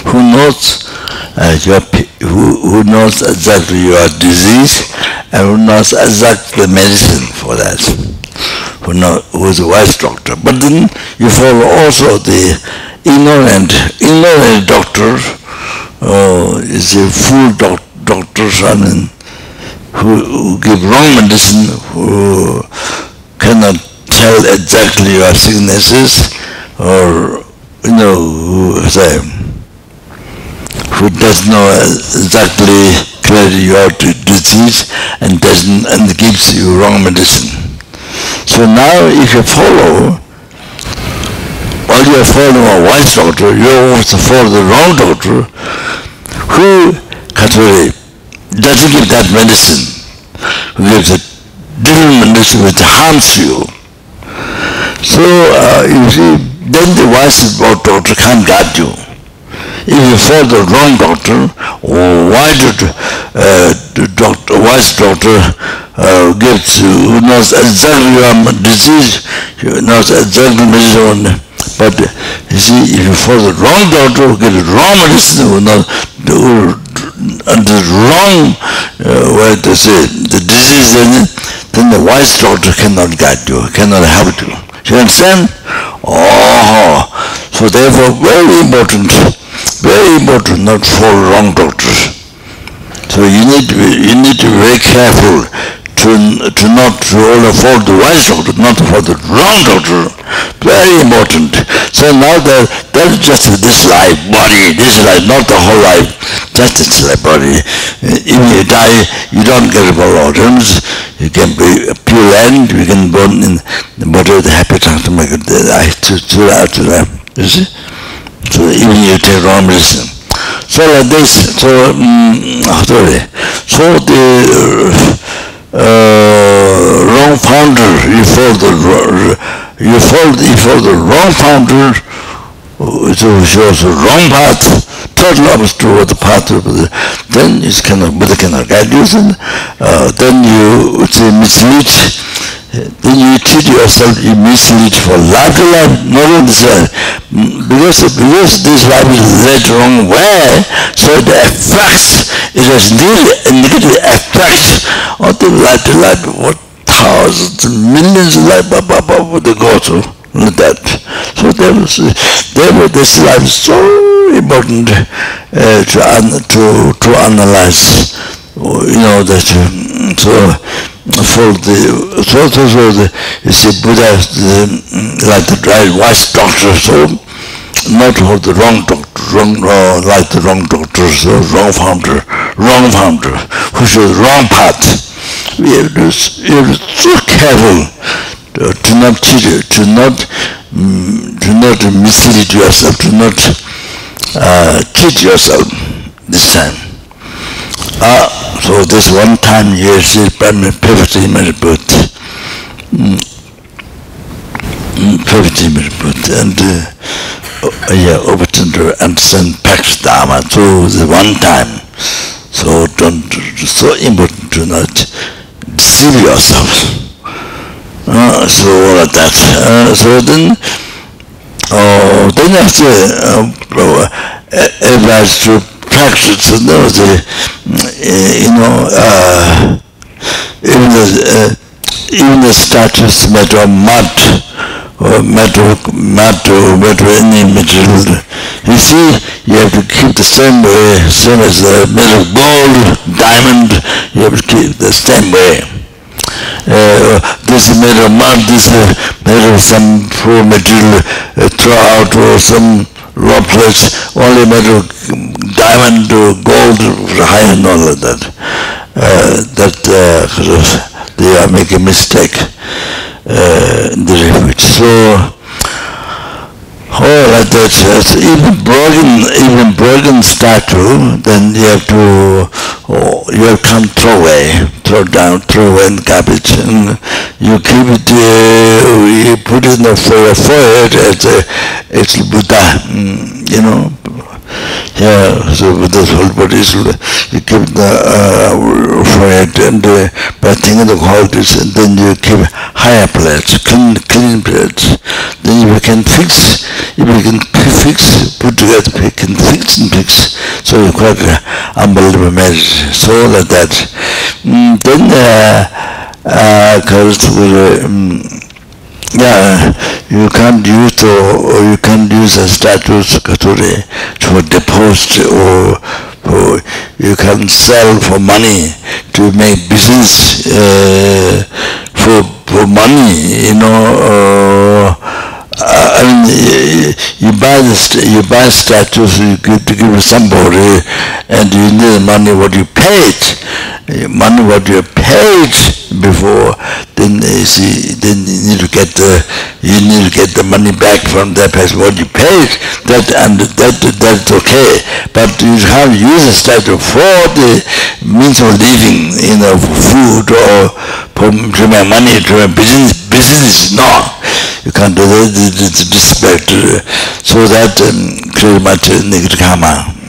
who knows uh, your, who, who knows exactly your disease and who knows exactly the medicine for that, who, know, who is a wise doctor. But then you follow also the ignorant, ignorant doctor, uh, is a fool doc, doctors, I mean, who, give wrong medicine, who cannot tell exactly your sicknesses, or, you know, who say, who does know exactly clearly your disease and doesn't and gives you wrong medicine. So now if you follow, while you are following a wise doctor, you also follow the wrong doctor who actually doesn't give that medicine, gives a different medicine which harms you. So uh, you see, then the wise doctor can't guide you. If you follow the wrong doctor, why did uh, the doctor, wise doctor uh, gives who knows exactly your disease, who knows exactly medicine, but you see, if you follow the wrong doctor who gives wrong medicine, who knows who, the wrong uh, way to say the disease, then, the wise doctor cannot guide you, cannot help you. You understand? Oh, so therefore very important very important not for wrong doctors. So you need to be, you need to be very careful to, to not to only follow the wise doctor, not for the wrong doctor. Very important. So now that that's just this life, body, this life, not the whole life, just life, body. If you die, you don't get more organs. You can be pure land, you can burn in the body of the happy transformer, to, make the life to, to, that to, you see? So even you take wrong medicine. So like this, so um, sorry. So the uh, wrong found founder, you follow the, you follow, you follow the wrong founder, which shows the wrong path, total opposite the path of the, then kind of, Buddha cannot guide you, and, uh, then you, a mislead, then you treat yourself, you mislead for life to life, not only this life. Because, because this life is led wrong way, so it affects, it has negative effect on the life to life, what thousands, millions of life, blah, blah, blah, they go through that. So there was, there was this life is so important uh, to, to, to analyze, you know, that, so, for the so so so the you see Buddha the, like the right wise doctor so not for the wrong doctor wrong uh, like the wrong doctor so wrong founder wrong founder who shows wrong path we have to we have to so careful do not cheat, you, do not, do not mislead yourself, do not uh, cheat yourself this time. Ah, so this one time you see perfectly but mm, mm perfectly but and uh, oh, yeah, open to understand Pax Dharma, so the one time, so don't, so important to not deceive yourself. So all of that so then then after uh, advice to practice was a you know uh, even the uh, even the statues made of mud or made of or made of any material you see you have to keep the same way same as the gold diamond you have to keep the same way this is made of mud this of some poor material uh, throw out or some raw place only made of diamond or gold high and all of that. Uh, that uh, they are making mistake uh, in the refuge. So oh like that uh, even broken even broken statue then you have to oh, you have come throw away throw down throw away in garbage. And you keep it uh, you put it in the forehead as a it's Buddha mm, you know yeah, so with this whole body, you keep the uh, forehead and uh, by thinking the qualities, and then you keep higher plates, clean, clean plates. Then you can fix, if you can fix, put together, you can fix and fix. So you quite uh, unbelievable marriage. So like that. Mm, then, uh, uh, comes with, um, yeah, you can't use the, you can't use a status kature to deposit or, or you can sell for money to make business uh, for for money, you know. Uh, I mean, you buy the you buy statues you give to give to somebody, and you need money what you paid, uh, money what you paid before. Then uh, you see, then you need to get the you need to get the money back from that person what you paid. That and that that's okay. But you have use a statue for the means of living, you know, for food or for to make money to make business. Business no, you can't do that respect so that um, very much nigirkama um,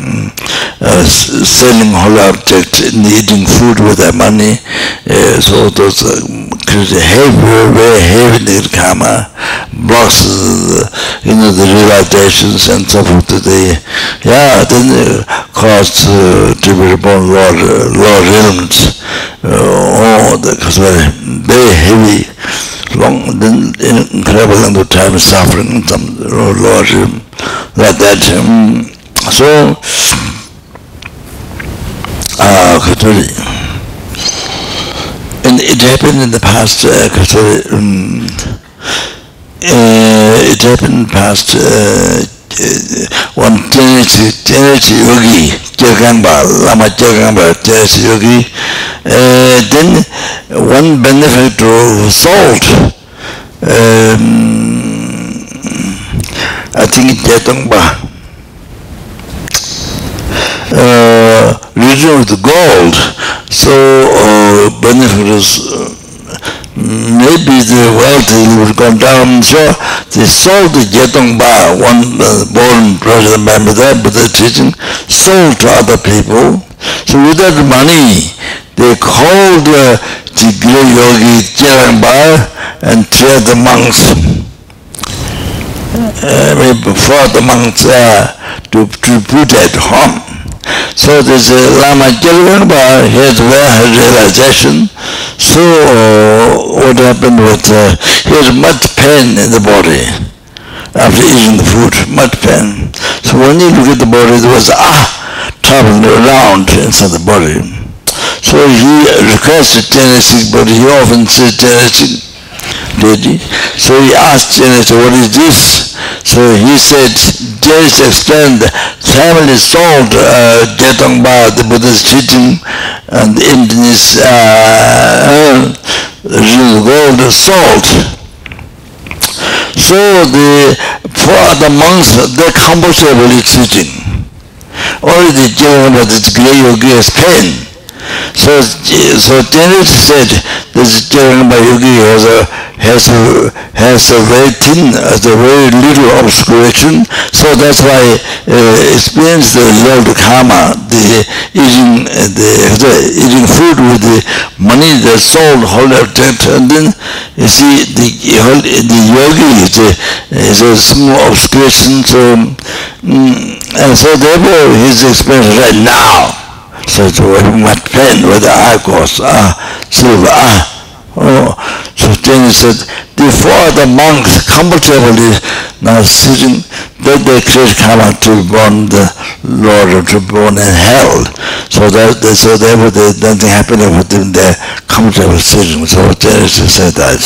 uh, selling whole object needing food with their money uh, so those uh, heavy very heavy nigirkama blocks uh, you know the realizations and so forth they yeah then uh, cause uh, to be born lower, lower realms uh, oh the very, very heavy long then incredible amount of time suffering some lord like that um, so uh, Kathuri, and it happened in the past, uh, Kathuri, um, uh, it happened in the past, uh, one Tenchi, Tenchi Yogi, Jagamba, Lama Jagamba, Tenchi Yogi, uh, then one benefactor who sold, um, I think Jatangba, uh, region the gold so uh, uh, maybe the wealth would go down. So they sold the Jetongba, one uh, born president member there, but the teaching, sold to other people. So with that money, they called uh, the great yogi Jetongba and trained the monks. Uh, for the monks uh, to, to put at home. So this Lama Gelgangpa has realization. So what happened was uh, he has much pain in the body after eating the food, much pain. So when you look at the body, there was ah traveling around inside the body. So he requested Genesis, but he often said Genesis deity. So he asked Genesis, what is this? So he said, Genesis explained, family sold uh, Jetongba, the Buddha's teaching, and the Indians uh, gold salt. So the for the monks, they're compulsorily teaching. The Jetongba, the great yogi has pain. So, so Genesis said this Jetongba yogi has a has a, has a very thin, has a very little obscuration, so that's why uh, experience the Lord karma, the eating, uh, the, the eating food with the money, the soul, whole object, and then you see the the yogi is a, is a small obscuration, so mm, and so therefore his experience right now. So very much pain with the course, ah, silver, ah, Oh, so then he said, before the monks comfortably now sitting, then they create karma to born the Lord or to born in hell. So that so therefore they, nothing happening with them there comfortable sitting. So Genesis said that.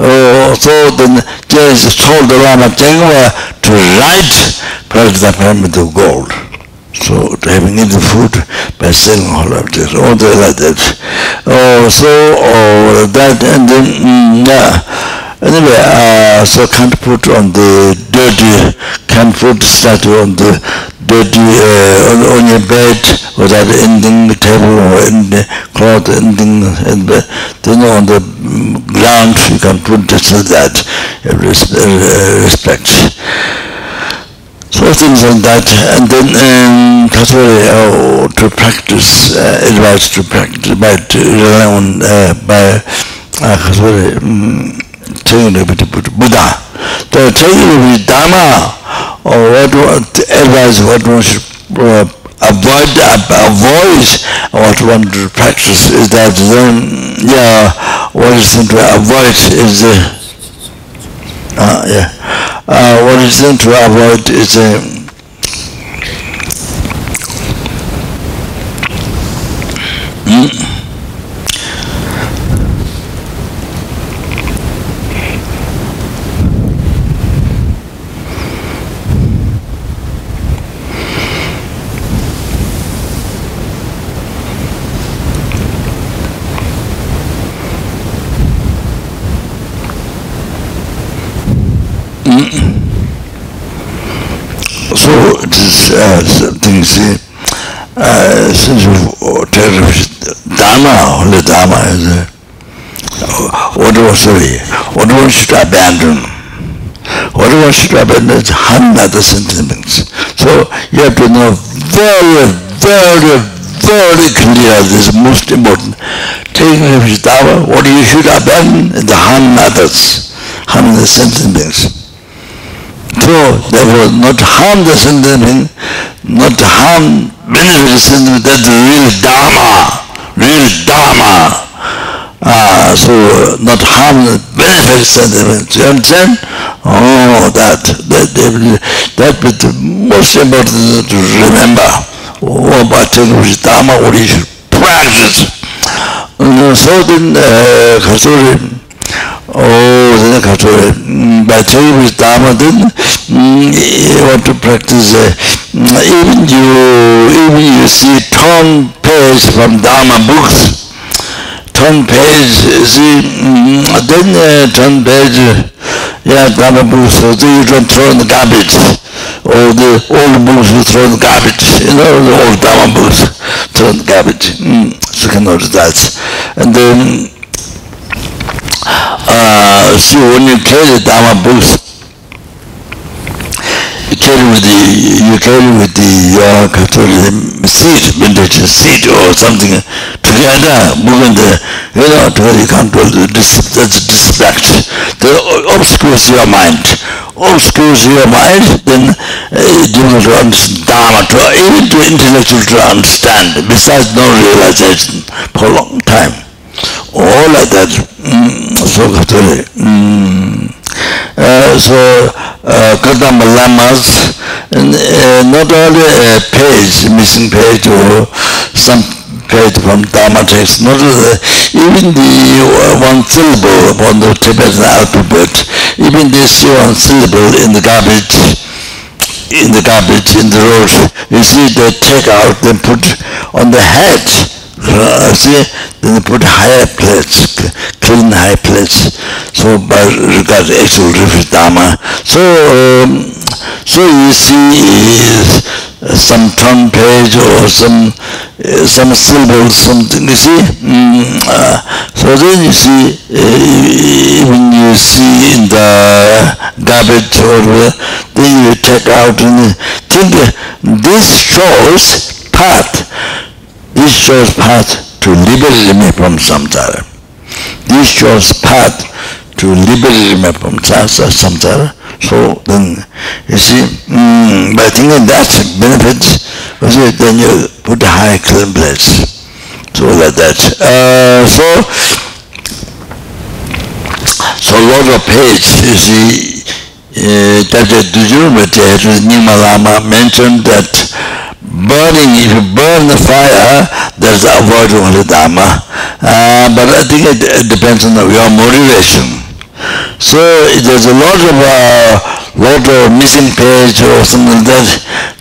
Oh, so then Genesis told the Lama Tengwa to write the pyramid of gold. So driving in the food by selling all of this, all the like that. Oh, so oh, that and then mm, yeah. Anyway, uh, so can't put on the dirty, can't put statue on the dirty uh, on, on your bed without ending the table or in the cloth ending and uh, the then on the ground you can put just like that. Every uh, respect. So things like that, and then um, that's uh, to practice, uh, advice to practice by to rely on uh, by uh, um, taking a bit of Buddha. The taking a Dharma, or what, what advice what one should uh, avoid, uh, avoid what one to practice is that then, yeah, what is to avoid is the, uh, yeah. Uh, what is then to avoid is a mm, uh, things uh, since dharma uh, what was sorry what one should abandon what one should abandon is another sentiments. So you have to know very very very clear this is most important. Taking refuge dharma what you should abandon is the harm others harm the sentiments. So therefore not harm the sentiment, not harm benefit the sentiment, that's the real dharma, real dharma. Uh, so not harm the benefits and the understand oh that that that but the most important to remember oh but the dharma what is practice. And so then uh, Kasuri oh then Kasuri mm, by the dharma then mm, you want to practice uh, even you. even you see torn page from dharma books torn page see then uh, torn page yeah dharma books so you don't throw in the garbage all the old books you throw in the garbage you know the old dharma books throw in the garbage mm, so you can notice that and then see, when you carry the Dharma books, carry with the, you carry with the, uh, the seed, vintage seed or something together, moving the, you know, to can't do this, that's distract. That obscures your mind. Obscures your mind, then uh, you will understand Dharma, to, even to intellectual to understand, besides no realization for a long time. All like that. Mm, so, mm, uh, so uh, Lamas, uh, not only a page, missing page or some page from Dharma text, not only, even the one syllable upon the Tibetan alphabet, even this one syllable in the garbage, in the garbage, in the road, you see they take out, they put on the head, see, then they put higher plates, clean high plates. So by regard actual refuge Dharma. So um, so you see uh, some tongue page or some uh, some syllables, something you see. Mm, uh, so then you see uh, even you see in the garbage or then you check out and think this shows path this shows path to liberate me from samsara. This shows path to liberate me from samsara. So then, you see, mm, by thinking that benefits, then you put a high clean place. So like that. Uh, so, so lot of page, you see, uh, Dr. Dujurmate, Nyingma Lama mentioned that burning, if you burn the fire, there's the avoid only dharma. Uh, but I think it, it depends on the, your motivation. So there's a lot of uh, lot of missing page or something like that.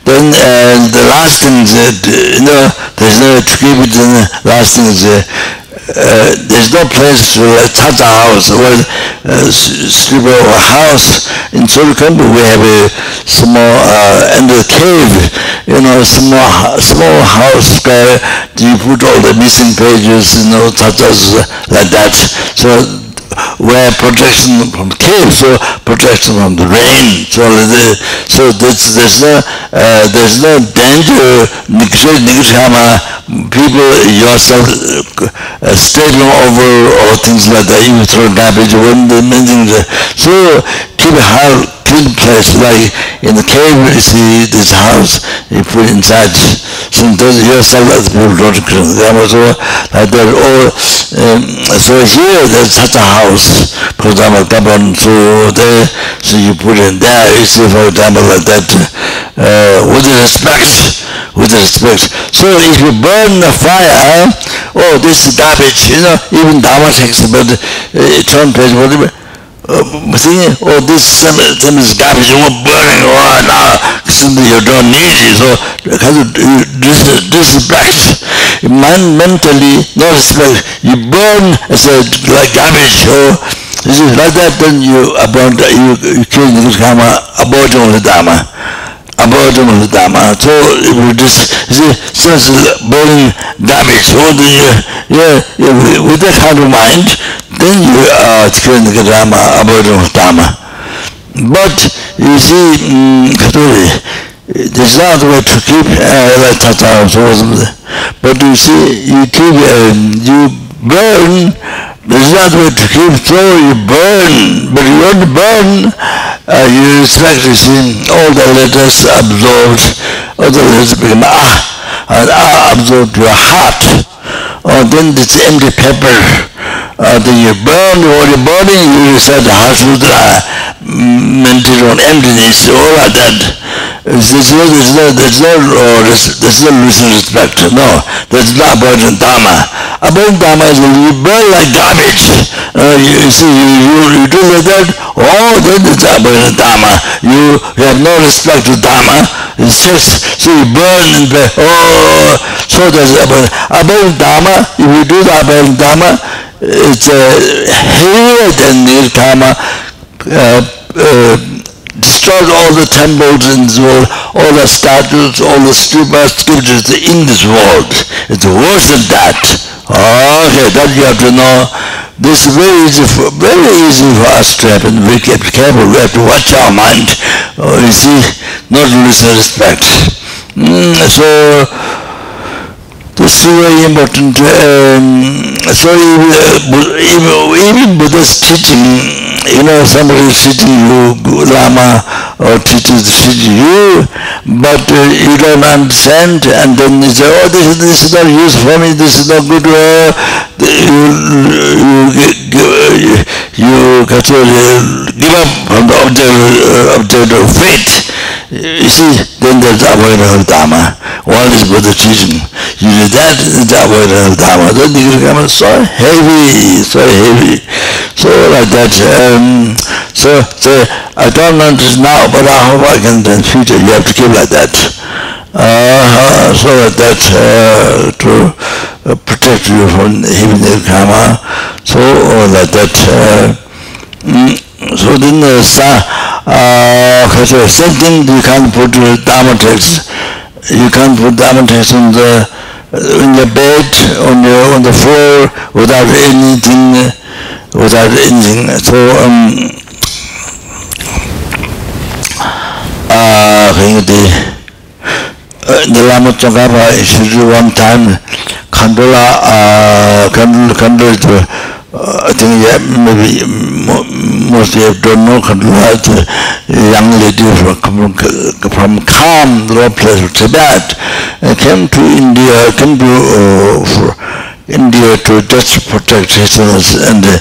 Then uh, the last thing is, uh, you know, there's no attribute in the last thing is, uh, uh, there's no place for a tata house or a sleeper or house in Surikamba. We have a small uh, in the cave, you know, small small house where you put all the missing pages, you know, tatas like that. So where protection from cave, so protection from the rain. So, the, so this, there's no uh, there's no danger. People yourself uh, staggering over or things like that. You throw garbage, when the things. So keep a heart clean place like in the cave you see this house you put inside so those yourself as people don't clean them so like that all um, so here there's such a house for example Gabon so there so you put in there you see for example like that uh, with respect with respect. So if you burn the fire oh this is garbage you know even Dharma takes but uh, turn page whatever saying, oh, this some, some is garbage, you want burning, oh, now, something you don't need it, so, because this, this is practice. Man, mentally, no respect, you burn as a, like garbage, oh, this is like that, then you, about, you, you kill the karma, abortion of the dharma. The dharma. So, if you just, see, since burning oh, then you, yeah, yeah, with that kind of mind, then you are killing the Dharma, avoiding Dharma. But you see, um, there's not a way to keep uh, like tata but you see, you keep, uh, you burn, there's not a way to keep, so you burn, but you don't burn, uh, you see, all the letters absorbed, all the letters become ah, and ah absorbed your heart, or then this empty paper, uh, then you burn your body, you said Hasudra, mental on emptiness, all of that. There's no, there's no, there's no, oh, there's, there's no losing respect. No, there's not abundant Dharma. Abundant Dharma is when you burn like garbage. Uh, you, you see, you, you, you do like that, oh, then it's abundant Dharma. You, you have no respect to Dharma. It's just, so you burn and burn, oh, so there's abundant, abundant Dharma, if you do the abundant Dharma, it's uh, heavier than Nirkama, uh, uh, destroyed all the temples in this world, all the statues, all the sculptures in this world. It's worse than that. Okay, that you have to know. this is very easy for, very easy for us to happen. We have to be careful. We have to watch our mind. Oh, you see, not lose the respect. Mm, so, this is very important. Um, so even, even Buddha's teaching you know, somebody is teaching you Lama or teacher is teaching you, but uh, you don't understand, and then you say, oh, this, this is not useful for me, this is not good, uh, you, you, you, you, give up from the object, uh, object of faith. You see, then there's avoidance of Dharma. What is Buddha teaching? You do that, it's avoidance of Dharma. Then you become so heavy, so heavy. So like that. Um, so, so I don't understand now, but I hope I can in future. You have to keep like that. Uh, so that uh, to uh, protect you from heavy karma. So like that. Uh, mm, so then uh, uh, so same thing you can't put Dharma text. You can't put Dharma text on the in the bed on the on the floor without anything was that engine so um uh hing the uh, the lama chonga ba should one time kandola uh kandola kandola to uh, I think yeah, maybe mm, most of you don't know Kandula is uh, a young lady from, from calm, low place of Tibet came to India, came to uh, for, India to just protect his and uh,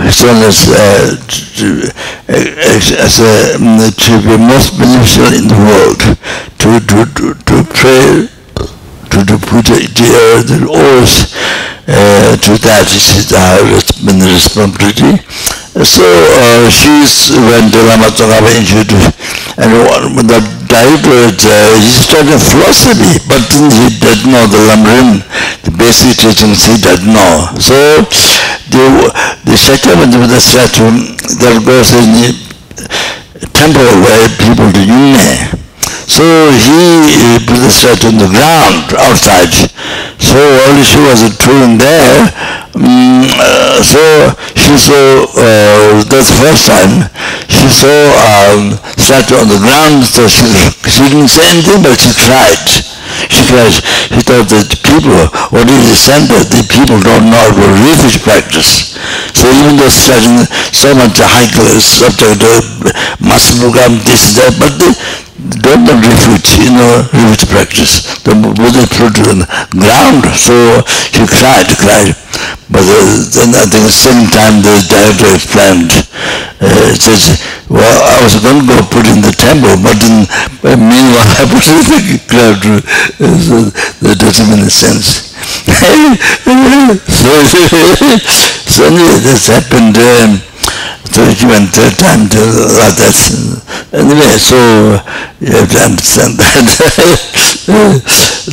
his uh, to, as a, to be most beneficial in the world, to, to, to, to pray to the Buddha, the, the always uh, to that is our responsibility. So uh, she's when the Lama Tsongkhapa introduced, and one, the director, uh, he philosophy, but he didn't know the Lamrim, the basic teachings he didn't know. So the the Shakyamuni Buddha statue that goes in the temple where people do yunne. So he put the statue on the ground outside. So only she was a in there. Um, uh, so she saw, uh, that's the first time, she saw um, statue on the ground, so she, she didn't say anything, but she cried. She cried. She thought that people, what is the center, the people don't know about refuge practice. So even though studying so much high class subject, uh, must program this, that, but the, the refuge, you know, refuge practice. The Buddha put on the ground, so he cried, cried. But uh, then at the same time the director explained, uh, says, well, I was going to go put in the temple, but then uh, meanwhile I put in the ground. Uh, so that doesn't make sense. so, so anyway, this happened. Um, so he went time to others. Anyway, so you have to understand that.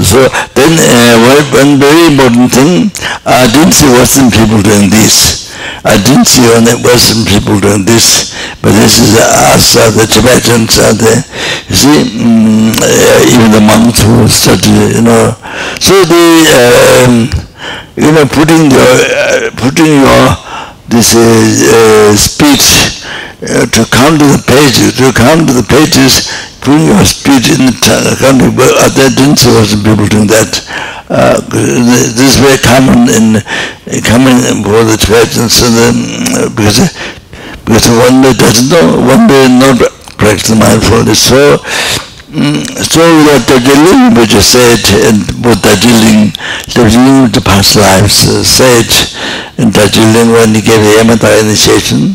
so then uh, one very important thing, I didn't see Western people doing this. I didn't see only Western people doing this, but this is us, uh, the Tibetans, uh, the, you see, um, uh, even the monks who study, you know. So the, um, you know, putting your, uh, putting your this uh, speech uh, to come to the pages, to come to the pages, putting your speech in the country, but uh, there didn't see some people doing that. Uh, this is very common in coming for the church, and then, uh, because because one day doesn't know, one day not practice mindfulness. So so that the Darjeeling which is said in both Darjeeling, Darjeeling the past lives uh, said in Darjeeling when he gave the Yamata initiation,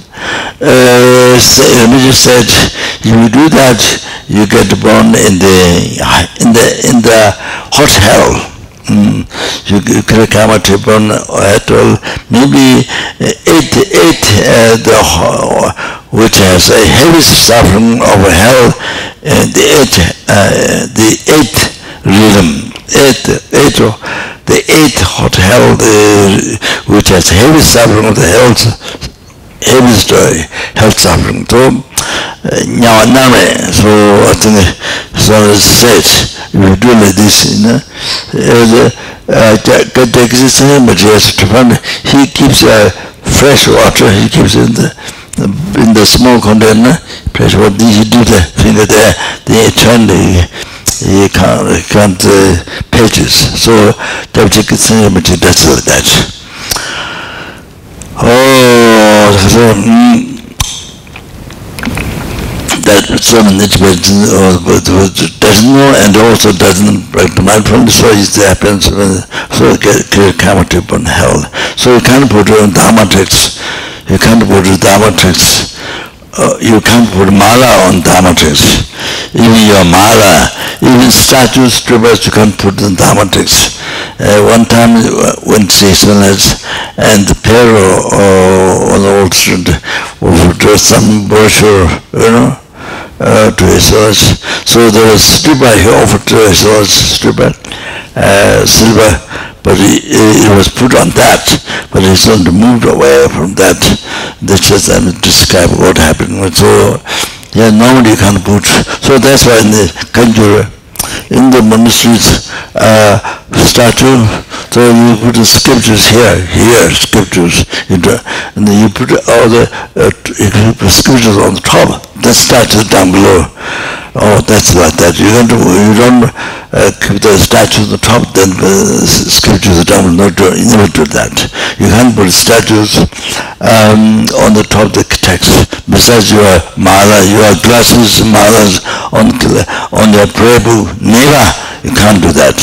uh, say, said, you do that, you get born in the in the in the hot hell. Mm. You could come at born at all, maybe eight eight uh, the which has a heavy suffering of hell and the eight uh, the eight uh, rhythm eight eight the eight hot hell the, which has heavy suffering of the hell heavy story health suffering. So uh, now uh, name so I think so said you do like this you know uh, the the existence but he has to find, he keeps uh, fresh water he keeps in the in the small container, fresh water, he do the finger there, they turn the, he can't, he can't uh, pages. So, Deputy Kitsinamity does that. Oh, so, mm, that someone that doesn't know and also doesn't practice mindfulness, so it happens, so it get karma trip on hell. So you can't put on Dharma tricks, you can't put Dharma tricks, uh, you can't put mala on Dharma tricks. Even your mala, even statues, stupas, you can't put in Dharma tricks. Uh, one time uh, when Sesana's and the Pero or uh, the old student would some brochure, you know, uh, to Hesiod's. So there was stupa, he offered to Hesiod's stupa, uh, silver, but he, it was put on that, but Hesiod moved away from that. That's just to describe what happened. So, yeah, normally you can't put, so that's why in the Kanjura, in the monasteries, uh, statue, so you put the scriptures here, here, scriptures, and then you put all the uh, scriptures on the top, the statue down below. Oh, that's like that. You don't, you don't uh, keep the statue on the top, then the scriptures down below. No, you never do that. You can't put statues um, on the top of the text. Besides your mala, your glasses, malas on, on your prayer book, never. You can't do that.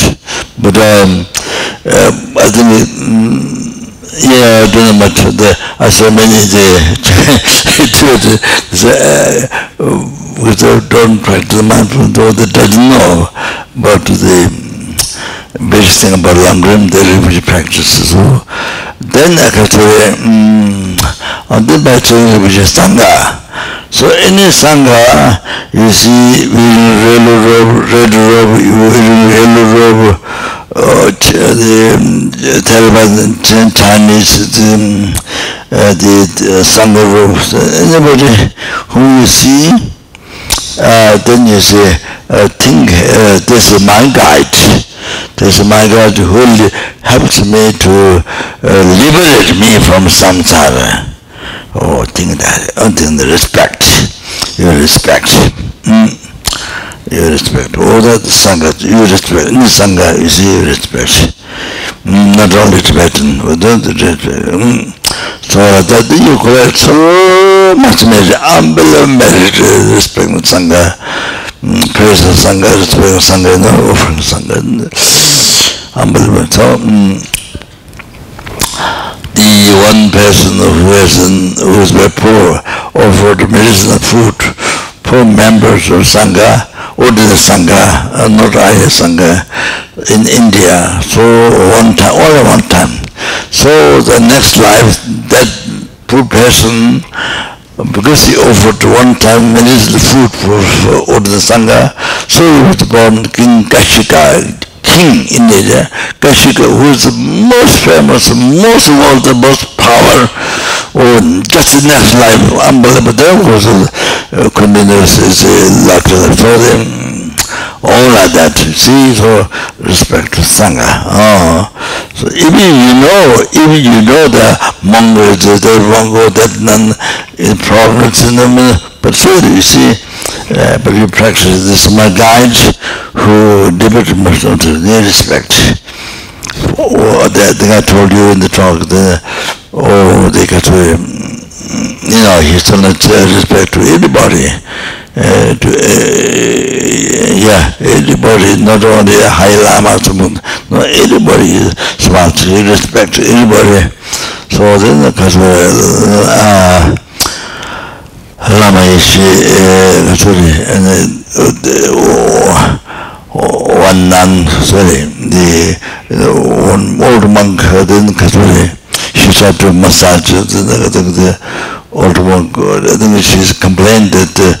But um, uh, I think, mm, 예 되는 맞는데 아서면이 이제 저저 so don't try to man from though that doesn't know but the basic thing about Lamrim the refugee practices so then actually um, on the bachelor refugee sangha so any sangha you see we red robe red robe you yellow robe the Chinese the, uh, the uh, Sangha groups anybody who you see uh, then you say uh, think uh, this is my guide this is my guide who helps me to uh, liberate me from samsara oh think that oh, think the respect. You respect. Mm. You respect. All that Sangha, you respect. In the Sangha, you see, you respect. Mm, not only Tibetan, but the respect. Mm. So that you collect so much merit, unbelievable merit, respect the Sangha, mm, praise the Sangha, respect the Sangha, no, offering the Sangha. Unbelievable. So, mm, the one person is, in, who is very poor offered medicine and food for members of Sangha, Udita Sangha, uh, not Arya Sangha, in India. So one time, all at one time. So the next life, that poor person, because he offered one time medicinal food for, for Udita Sangha, so he was born King Kashika, king in India, Kashika, who is the most famous, most wealthy, most power, oh, just the next life, unbelievable. There was a uh, continuous is a lot for them, all like that. See, so respect to Sangha. Oh. So even you know, even you know the Mongols, the Mongol, that none uh, in province in them, uh, but still you see, uh, but you practice this my guides who devote themselves to their respect. Oh, the, the guy told you in the talk, the, oh, they got to, um, you know, he's uh, respect to anybody. Uh, to, uh, yeah, anybody, not only a high lama, no, anybody is smart, he respect anybody. So then, because uh, lama is uh, sorry and uh, one nun sorry the, the one old monk then sorry she tried to massage old monk I think she's complained that uh,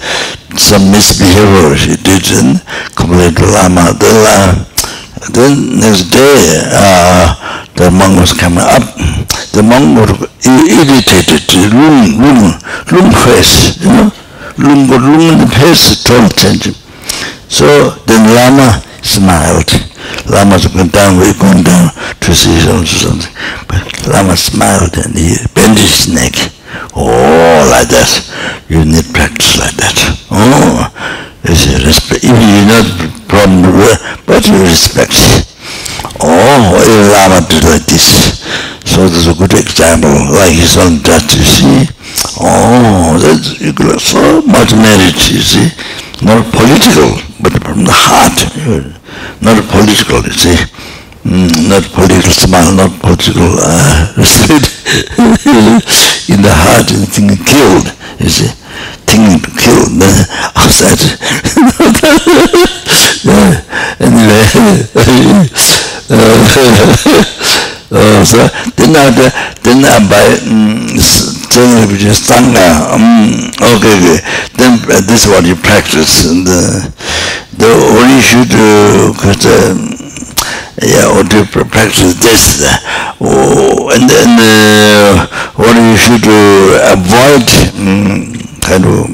some misbehavior she did and complained to lama the uh, then next day uh, the monk was coming up. The monk was irritated. Lung lung lung face you know? Lung lung in the face told change. So then lama smiled Lamas went down, we going down to see something. But Lama smiled and he bent his neck. Oh, like that. You need practice like that. Oh, it's a respect. Even you not problem, but you respect. Oh, Lama did like this. So there's a good example, like his own death, you see. Oh, that's you got so much merit, you see. Not political, but from the heart. Not political, you see. Mm, not political smile, not political uh, in the heart, and thinking killed, you see. Thing to kill, then outside. anyway, uh, so then I, then I buy, training which is Sangha. Um, okay, okay. Then uh, this is what you practice. And uh, the you should do, uh, yeah, what you practice this. Oh, and then uh, what you should avoid um, kind of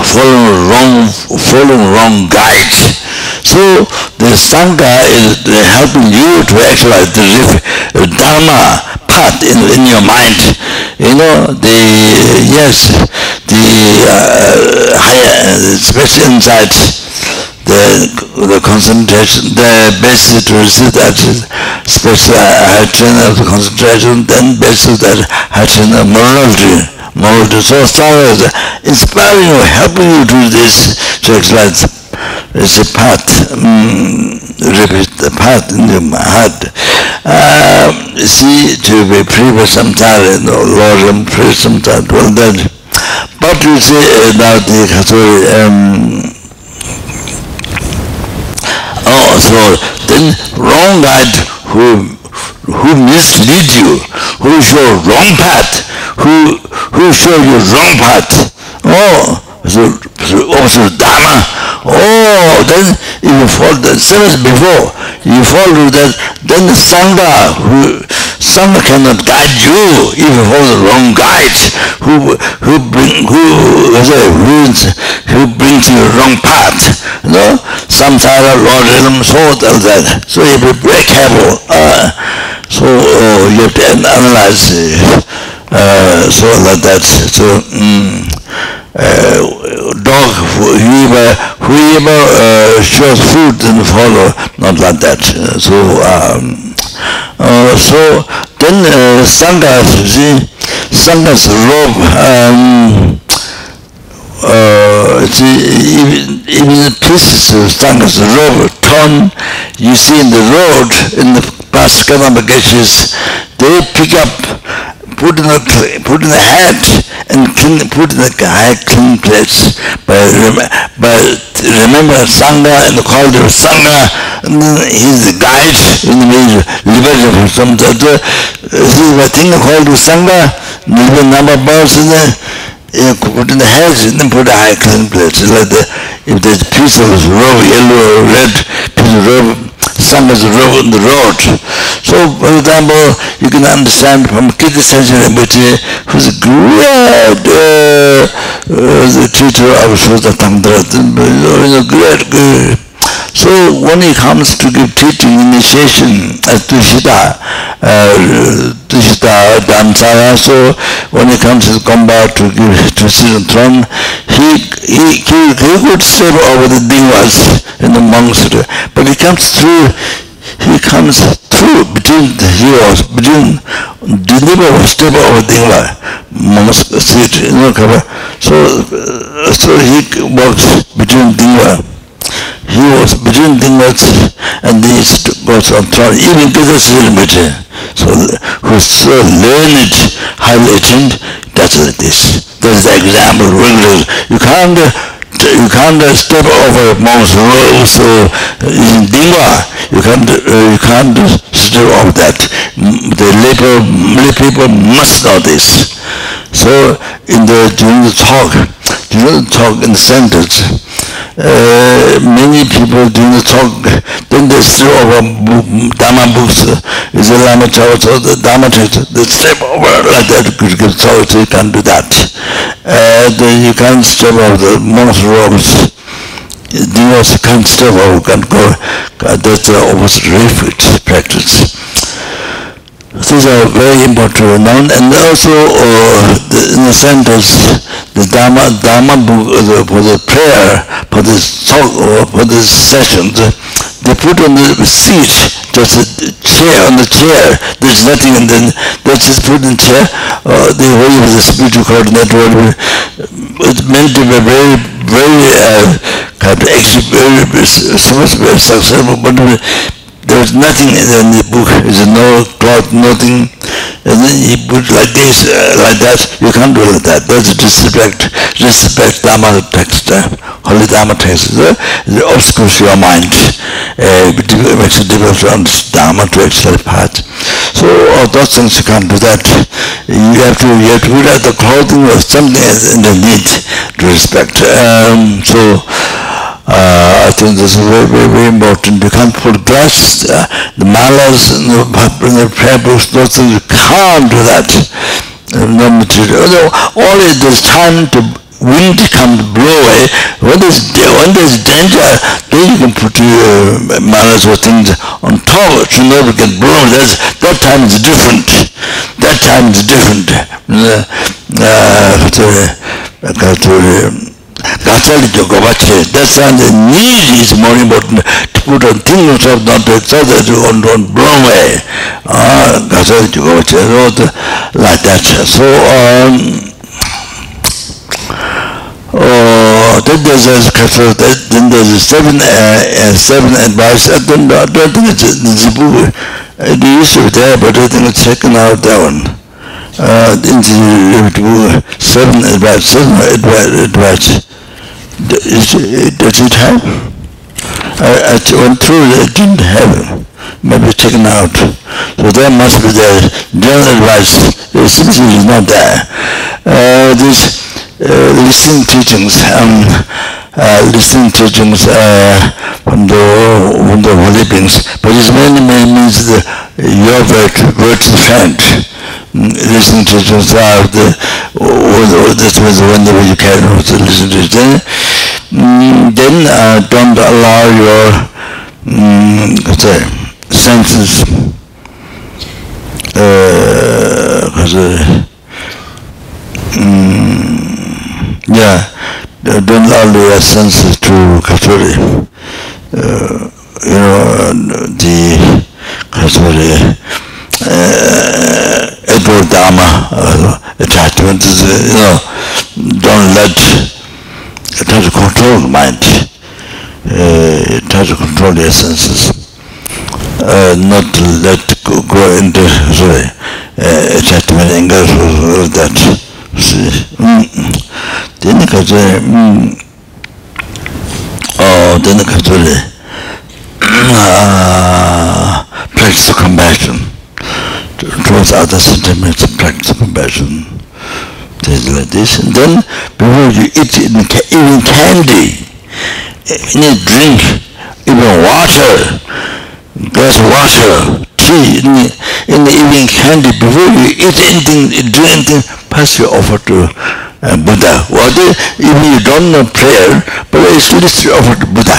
following wrong, following wrong guides. So the Sangha is helping you to actualize the Dharma path in, in your mind. You know, the, yes, the uh, higher, special insight, the, the concentration, the basis to receive that special high training of the concentration, then basis that high training of morality. Morality. So is inspiring you, helping you do this to exercise it's a path, um, repeat the path in the heart. Uh, see, to be time, no, Lord, I'm free some time, well then. But you see, uh, now the Katsuri, um, oh, so then wrong guide who who mislead you, who show wrong path, who who show you wrong path. Oh, so, so also Dharma, oh, then if you follow the same as before, you fall follow that, then the Sangha, who, Sangha cannot guide you if you follow the wrong guide, who, who bring, who, who, who brings you the wrong path, you know, samsara, lordism, so all that, so you be very careful, uh, so uh, you have to analyze, uh, so like that, so, um, uh, dog whoever whoever uh, shows food and follow not like that. So um uh, so then uh, sangha see sangha's robe um uh see even even the pieces of sangha's robe torn you see in the road in the past Kanamageshes they pick up put in the put in the hat and clean, put in the high clean place. But but remember Sangha and the call of Sangha, and then the guide in the means liberty from some that uh, see the thing called Sangha, the number of birds in there. You put in the heads and then put a high clean place. Like the, if there's a piece of robe, yellow or red piece of robe, sun is the road. So, for example, you can understand from Kirti Tsenshab who's a great uh, uh, the teacher of Shuddha Tantra, a great, great So when it comes to give teaching initiation as Tushita, uh, Tushita uh, Dhamsara, so when it comes to combat to give to sit on throne, he, he, he, he could step over the dingwas in the monks, but he comes through, he comes through between the heroes, between deliver or step over dingwa, monks sit, you know, so, uh, so he works between dingwa. He was between Dingots and these gods on throne, even Gita Srimati. So who's so learned, highly attuned, that's like this. That's the example regular. You can't you can't step over monk's rules in Dingwa. You can't uh, you can't step over that. The labor, people must know this. So in the during the talk, during the talk in sentence, uh, many people do not talk, then they step over Dhamma books, is a Lama Chöpa, so the Dhamma teacher, they step over like that, so you can't do that. Uh, you can't step over the monk's robes. the can't stop or can't go, that's the opposite reflex practice. These are very important known and also uh, the, in the centers the Dharma, Dharma book uh, for the prayer, for the talk or for the sessions, they put on the seat, just a chair on the chair, there's nothing and then that's just put in chair, uh, the way of the spiritual coordinator, it's meant to be very, very, uh, kind of actually very, so much very successful, but there was nothing in the book, there's no cloth, nothing, and then he put like this, uh, like that, you can't do like that, that's disrespect, respect Dharma text, uh, holy Dharma text, uh, it obscures your mind, uh, it makes it difficult to understand Dhamma to actually part. So all those things you can't do that, you have to, you have to put out the clothing or something underneath to respect. Um, so, uh, I think this is very, very, very important. You can't glass, uh, the malas, and the, the prayer books, those things, you can't do that. No material. It is time to wind come to blow away. When there's, when there's danger, then you can put your uh, malas or things on top to never get blown. That's, that time is different. That time is different. Uh, uh, gacchal jo gobache that's the need is more important to put on things of the picture to on on wrong way ah gacchal jo gobache road like that so um oh that does as kafir that then there's a seven uh, uh, seven advice I don't, I don't think it's, it's, it's, it's, it's, it's, it's, it's, it's, it's, it's, it's, it's, it's, it's, uh, it was seven advice, seven advice. advice. Is, does it have? I, I went through it, didn't have it. Maybe taken out. So there must be the general advice. It seems it is not there. Uh, this uh, listening teachings, um, uh, listening teachings uh, from the from the holy beings, but it mainly means the, your virtue friend listening to yourself, the, or, this was when you can also listen to it. Then, mm, then uh, don't allow your mm, say, senses uh, mm, yeah don't allow your senses to capture uh, you know the capture uh, ego Dharma uh, attachment is uh, you know don't let it has to control the mind uh, it has to control your senses. uh, not let 갑자기 음어 되는 갑자기 아 practice compassion towards other sentiments practice compassion there's like this and then before you eat even candy any drink even water glass of water tea in, in even candy before you eat anything drink anything pass your offer to uh, Buddha. They, even you don't know prayer, but it's offer to Buddha.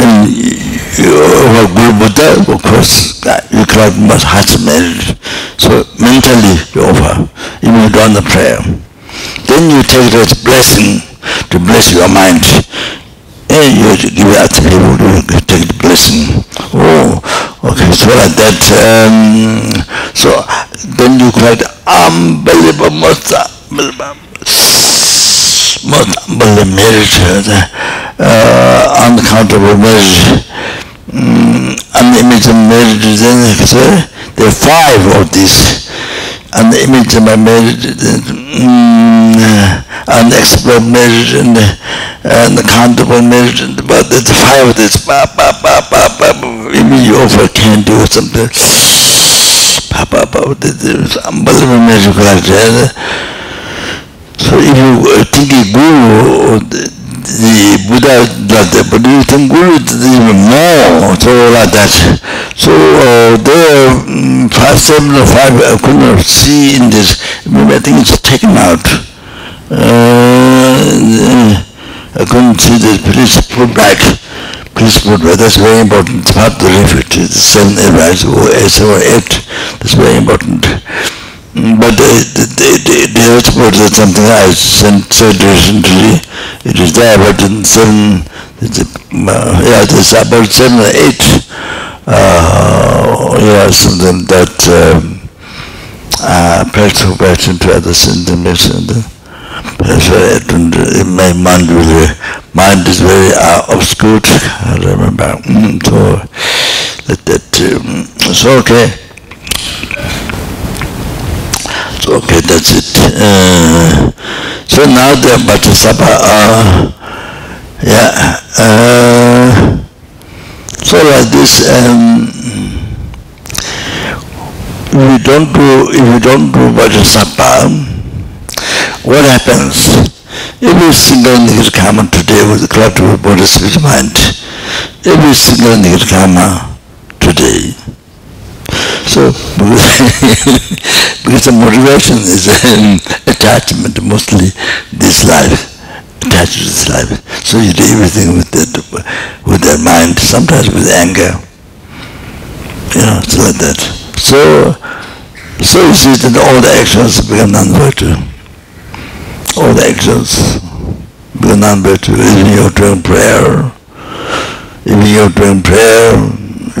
And you are Guru Buddha, of course, you cannot much heart marriage. So mentally you offer, even you don't know prayer. Then you take that blessing to bless your mind. And you give it to people to take the blessing. Oh, okay, so like that. Um, so then you cry, unbelievable, most unbelievable most unbelievable merit, uh, uncountable merit, um, unimaginable merit, then there are five of these. Unimaginable merit, um, unexplored merit, and and the uncountable merit, but the five of these, ba, ba, ba, ba, ba, maybe you offer can do something, ba, ba, ba, this is unbelievable merit, So if you uh, think a guru, the, the Buddha that, you think guru even more, so like that. So uh, there um, five, seven or five, I could not see in this, maybe I think it's taken out. Uh, I couldn't see this, please put back. Please put back. That's very important. It's part of the refugee. The seven advice or seven or eight. That's very important. But the, the, the, the export is something I sent said recently. It is there, but in seven, it's, uh, yeah, there's about seven or eight, uh, yeah, something that um, uh, passion to others in the mission. That's why my mind really, mind is very uh, obscure. I remember. Mm, so that, that um, so okay. Okay, that's it. Uh, so now the Vajrasattva, uh, yeah, uh, so like this, um, we don't do, if we don't do Vajrasattva, what happens? Every single Nirkama today was cloud to body mind. Every single Nirkama today so, because the motivation is um, attachment, mostly this life, attached to this life. So you do everything with that, with that mind, sometimes with anger. You know, it's like that. So, so you see that all the actions become non-virtue. All the actions become non-virtue. Even you're doing prayer, even you're doing prayer,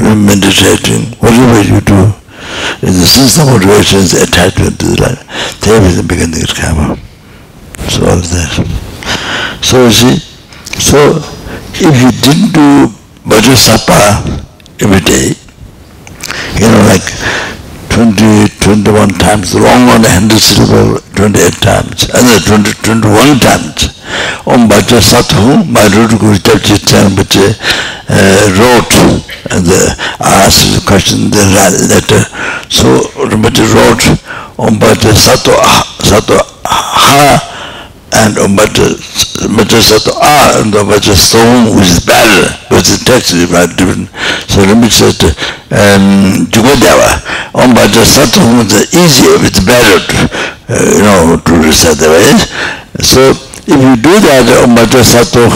meditating, whatever you do, in the system of motivations, attachment to the life, there is the beginning of karma. So all that. So you see, so if you didn't do Vajrasattva every day, you know, like 20, 21 times, wrong one, 100 syllable, 28 times, and then 20, 21 times. Om Bhaja Sathu, my root Guru Chapchitan, but uh, wrote and the, asked the question, the letter. Uh, so Rinpoche wrote Om Bhaja Sathu, ah, Sathu Ha, ah, and Om Bhaja Sathu A, and Om Bhaja which is better, but the text is very different. So Rinpoche said, um, Jugadeva, Bhaja Sathu is easier, it's better, uh, you know, to recite the way. So if you do that Vajrasattva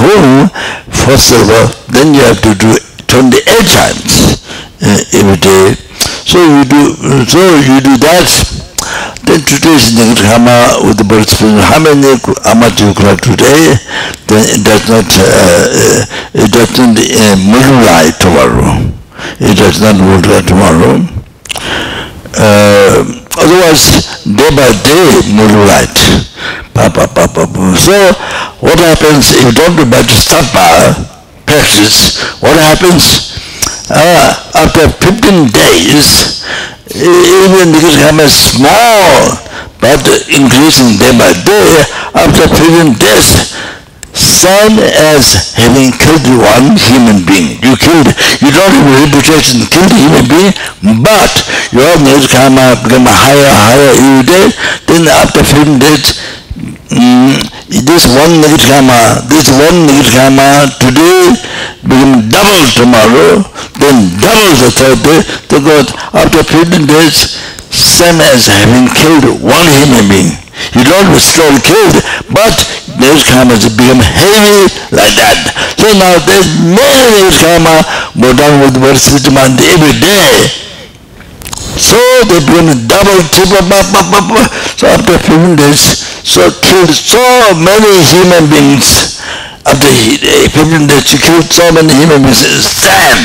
first of all, then you have to do 28 times uh, every day. So you do, so you do that. Then today is Nirkama with the birth spirit. How many clock today? Then it does not, uh, uh, it does not uh, tomorrow. It does not multiply tomorrow. Uh, otherwise, day by day, papa. So, what happens if you don't do Vajrasattva practice? What happens? Uh, after 15 days, even I'm a small, but increasing day by day, after 15 days, same as having killed one human being. You killed, you don't have a reputation, killed a human being, but your karma become higher, higher every day, then after 15 days, mm, this one karma, this one karma today become double tomorrow, then double the third day, because after 15 days, same as having killed one human being. You don't restore killed, but those karmas become heavy like that. So now there's many karma go down with Varsity mind every day. So they become double, triple, blah, blah. So after 15 days, so killed so many human beings. After 15 days, you killed so many human beings. Sam!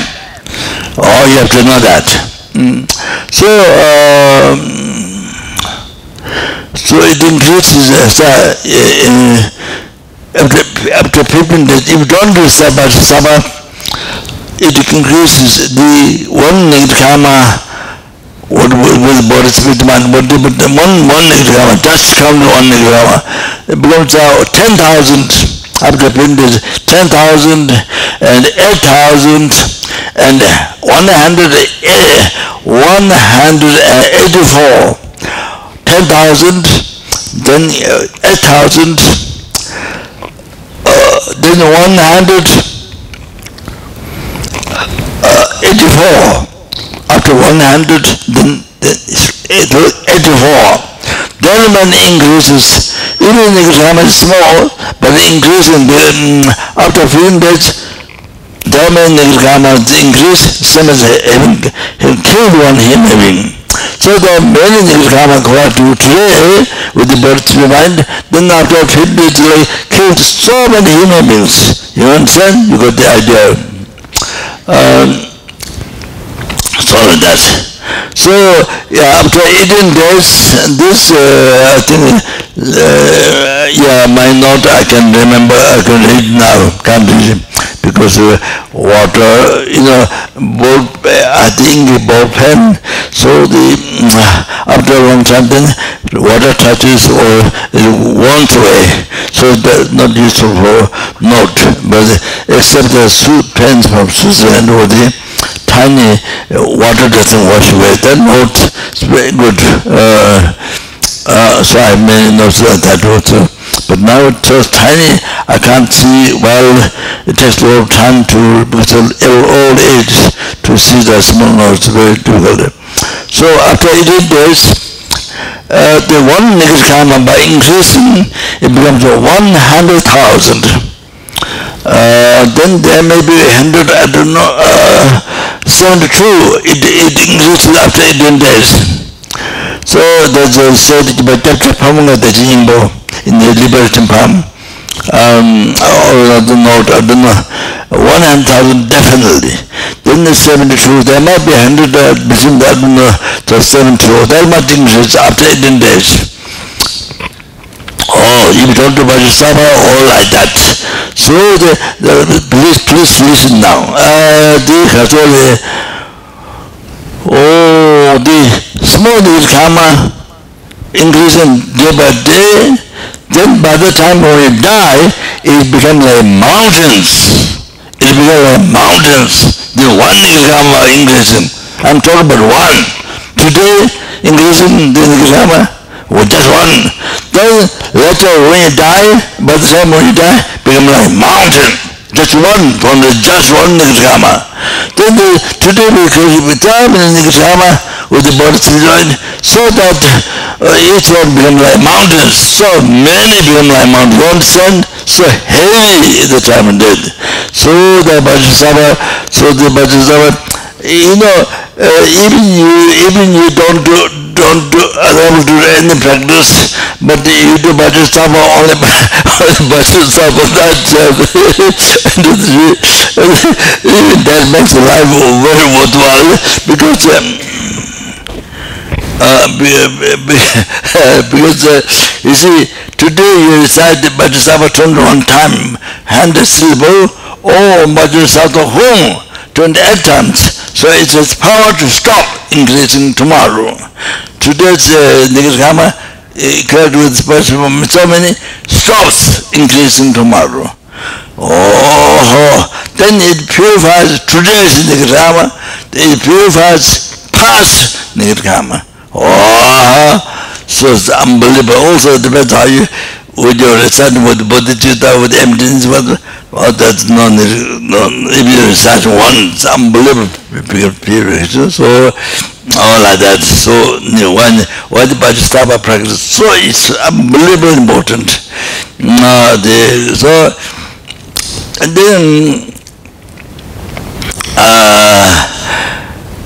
Oh, you have to know that. Mm. So, um, so it increases uh, uh, after, after 15 days. If you don't do Sabha, Sabha, it increases the one karma what mind but the, but the one one karma just count one karma it becomes uh, 10,000 after 15 days 10,000 and 8,000 and 100 184 10,000, then uh, 8,000, uh, then 100, uh, 184. Then when increases, even the exam is small, but the increase in um, after a few days, then the exam has increased, same as having, killed one him having. So the many Nirgama Kava to today with the birth of mind, then after few days they killed so many human beings. You understand? You got the idea. Um, so that. So yeah, after 18 days, this uh, I think, uh, yeah, my note I can remember, I can read now, can't read it, because uh, water, you know, both, I think both pen, so the, uh, after long time then water touches or it warms away, so that's not useful for note, but except the pens from Switzerland or the tiny water doesn't wash away. That note is very good. Uh, uh, so I may know that also. But now it's so tiny, I can't see well. It takes a lot of time to, with old age, to see the small notes. Very difficult. So after 18 days, uh, the one nirkama by increasing, it becomes 100,000 uh, then there may be a hundred, I don't know, uh, 72, it, it increases after 18 days. So there's a said by Dr. Pabongka Dajimbo in the Liberation Palm, um, or I don't know, I don't know, 100,000 definitely. Then the 72, there might be 100 uh, between that and uh, the 72, that might increase after 18 days. Oh, you don't do Vajrasattva, eh, all like that. So the, the, please, please listen now. Uh, the Khatoli, eh, oh, the small karma increasing day by day, then by the time when you die, it becomes like mountains. It becomes like mountains. The one karma increasing. I'm talking about one. Today, increasing the karma, well, just one. Then later when you die, by the time when you die, become like mountain. Just one from the just one Nigadama. Then the, today we with time in Nigadama with the body joint so that uh, each one become like mountains. So many become like mountains. You understand? So heavy the time and dead. So the Vajrasattva, so the Vajrasattva, you know, uh, even you even you don't do don't do to do any practice, but you do Vajrasattva only Vajrasattva that that makes life very worthwhile because um, uh, because uh, you see today you recite the Vajrasattva 21 time hand syllable oh Vajrasattva whom 28 times so it has power to stop increasing tomorrow. Today's uh, Nigadama uh, with so many stops increasing tomorrow. Oh, then it purifies today's Nigadama, it purifies past Nigadama. Oh, so it's unbelievable. Also, it depends how you, with your recite with bodhicitta, with emptiness, with Oh, that's not, not if you recite once, unbelievable period. So, all like that. So, you know, when, when the Vajrasattva practice, so it's unbelievably important. Uh, the, so, and then, uh,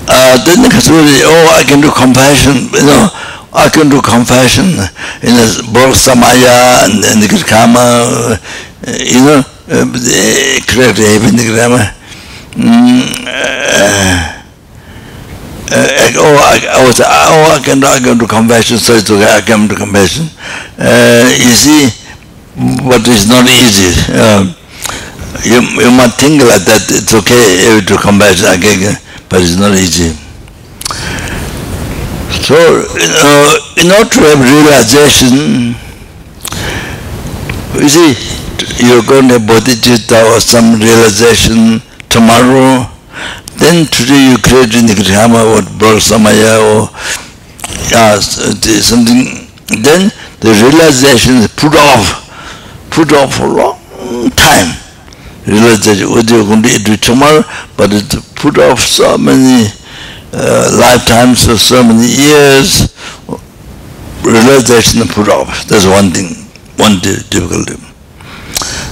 uh, then the Kasuri, oh, I can do compassion, you know, I can do compassion in the Borg Samaya and, and the Kirkama, uh, you know, correct even the grammar. Oh, I, I was, oh, I can, I can to conversion, so it's okay, I can to conversion. Uh, see, but it's not easy. Uh, you, you might think like that, it's okay to conversion again, but it's not easy. So, uh, in order to have realization, you see, you're going to bodhicitta or some realization tomorrow, then today you create in the Grihama or Brahsamaya or yeah, something, then the realization is put off, put off for a long time. Realization, what you're going to do tomorrow, but it's put off so many uh, lifetimes or so many years, realization put off. That's one thing, one difficulty.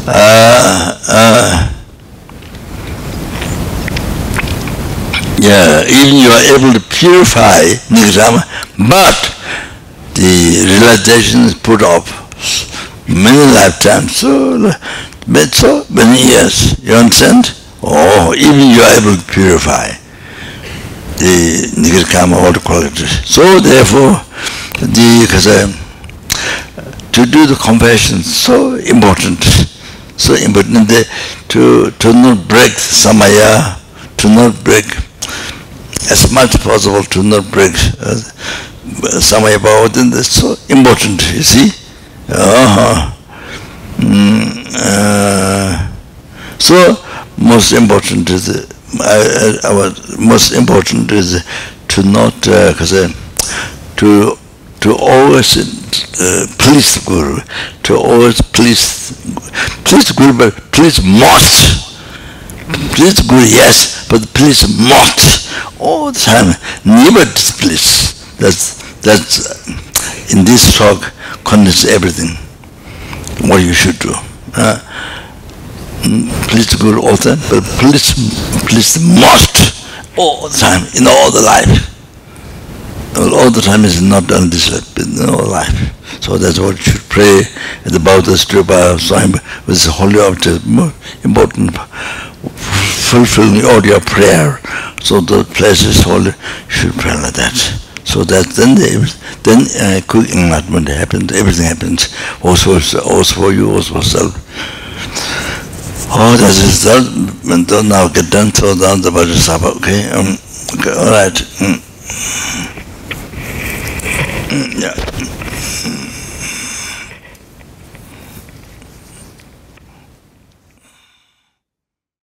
uh, uh, yeah, even you are able to purify Nigrama, but the realization is put off many lifetimes, so, so many years, you understand? Oh, even you are able to purify the Nigirkama, all the qualities. So therefore, the, because, uh, to do the compassion so important, so important to, to not break samaya, to not break as much as possible to not break uh, samaya bhava, then that's so important, you see. Uh-huh. Mm, uh, so most important is uh, our most important is to not because uh, to to always uh, please Guru, to always please please Guru, but please most. Please Guru, yes, but please most all the time. Never displease. That's that's in this talk contains everything. What you should do. Uh, please Guru all the time, but please please most all the time in all the life. All the time is not done this life, in all life. So that's what you should pray at the Bauta Stupa Swami with the holy object, important fulfilling the your prayer. So the place is holy, should pray like that. So that then the, then uh, quick mm, enlightenment happens, everything happens, also, also for you, also for self. Oh, that is that, and don't now get done, throw down the Vajrasattva, okay? Um, okay, all right. Mm. Mm, yeah.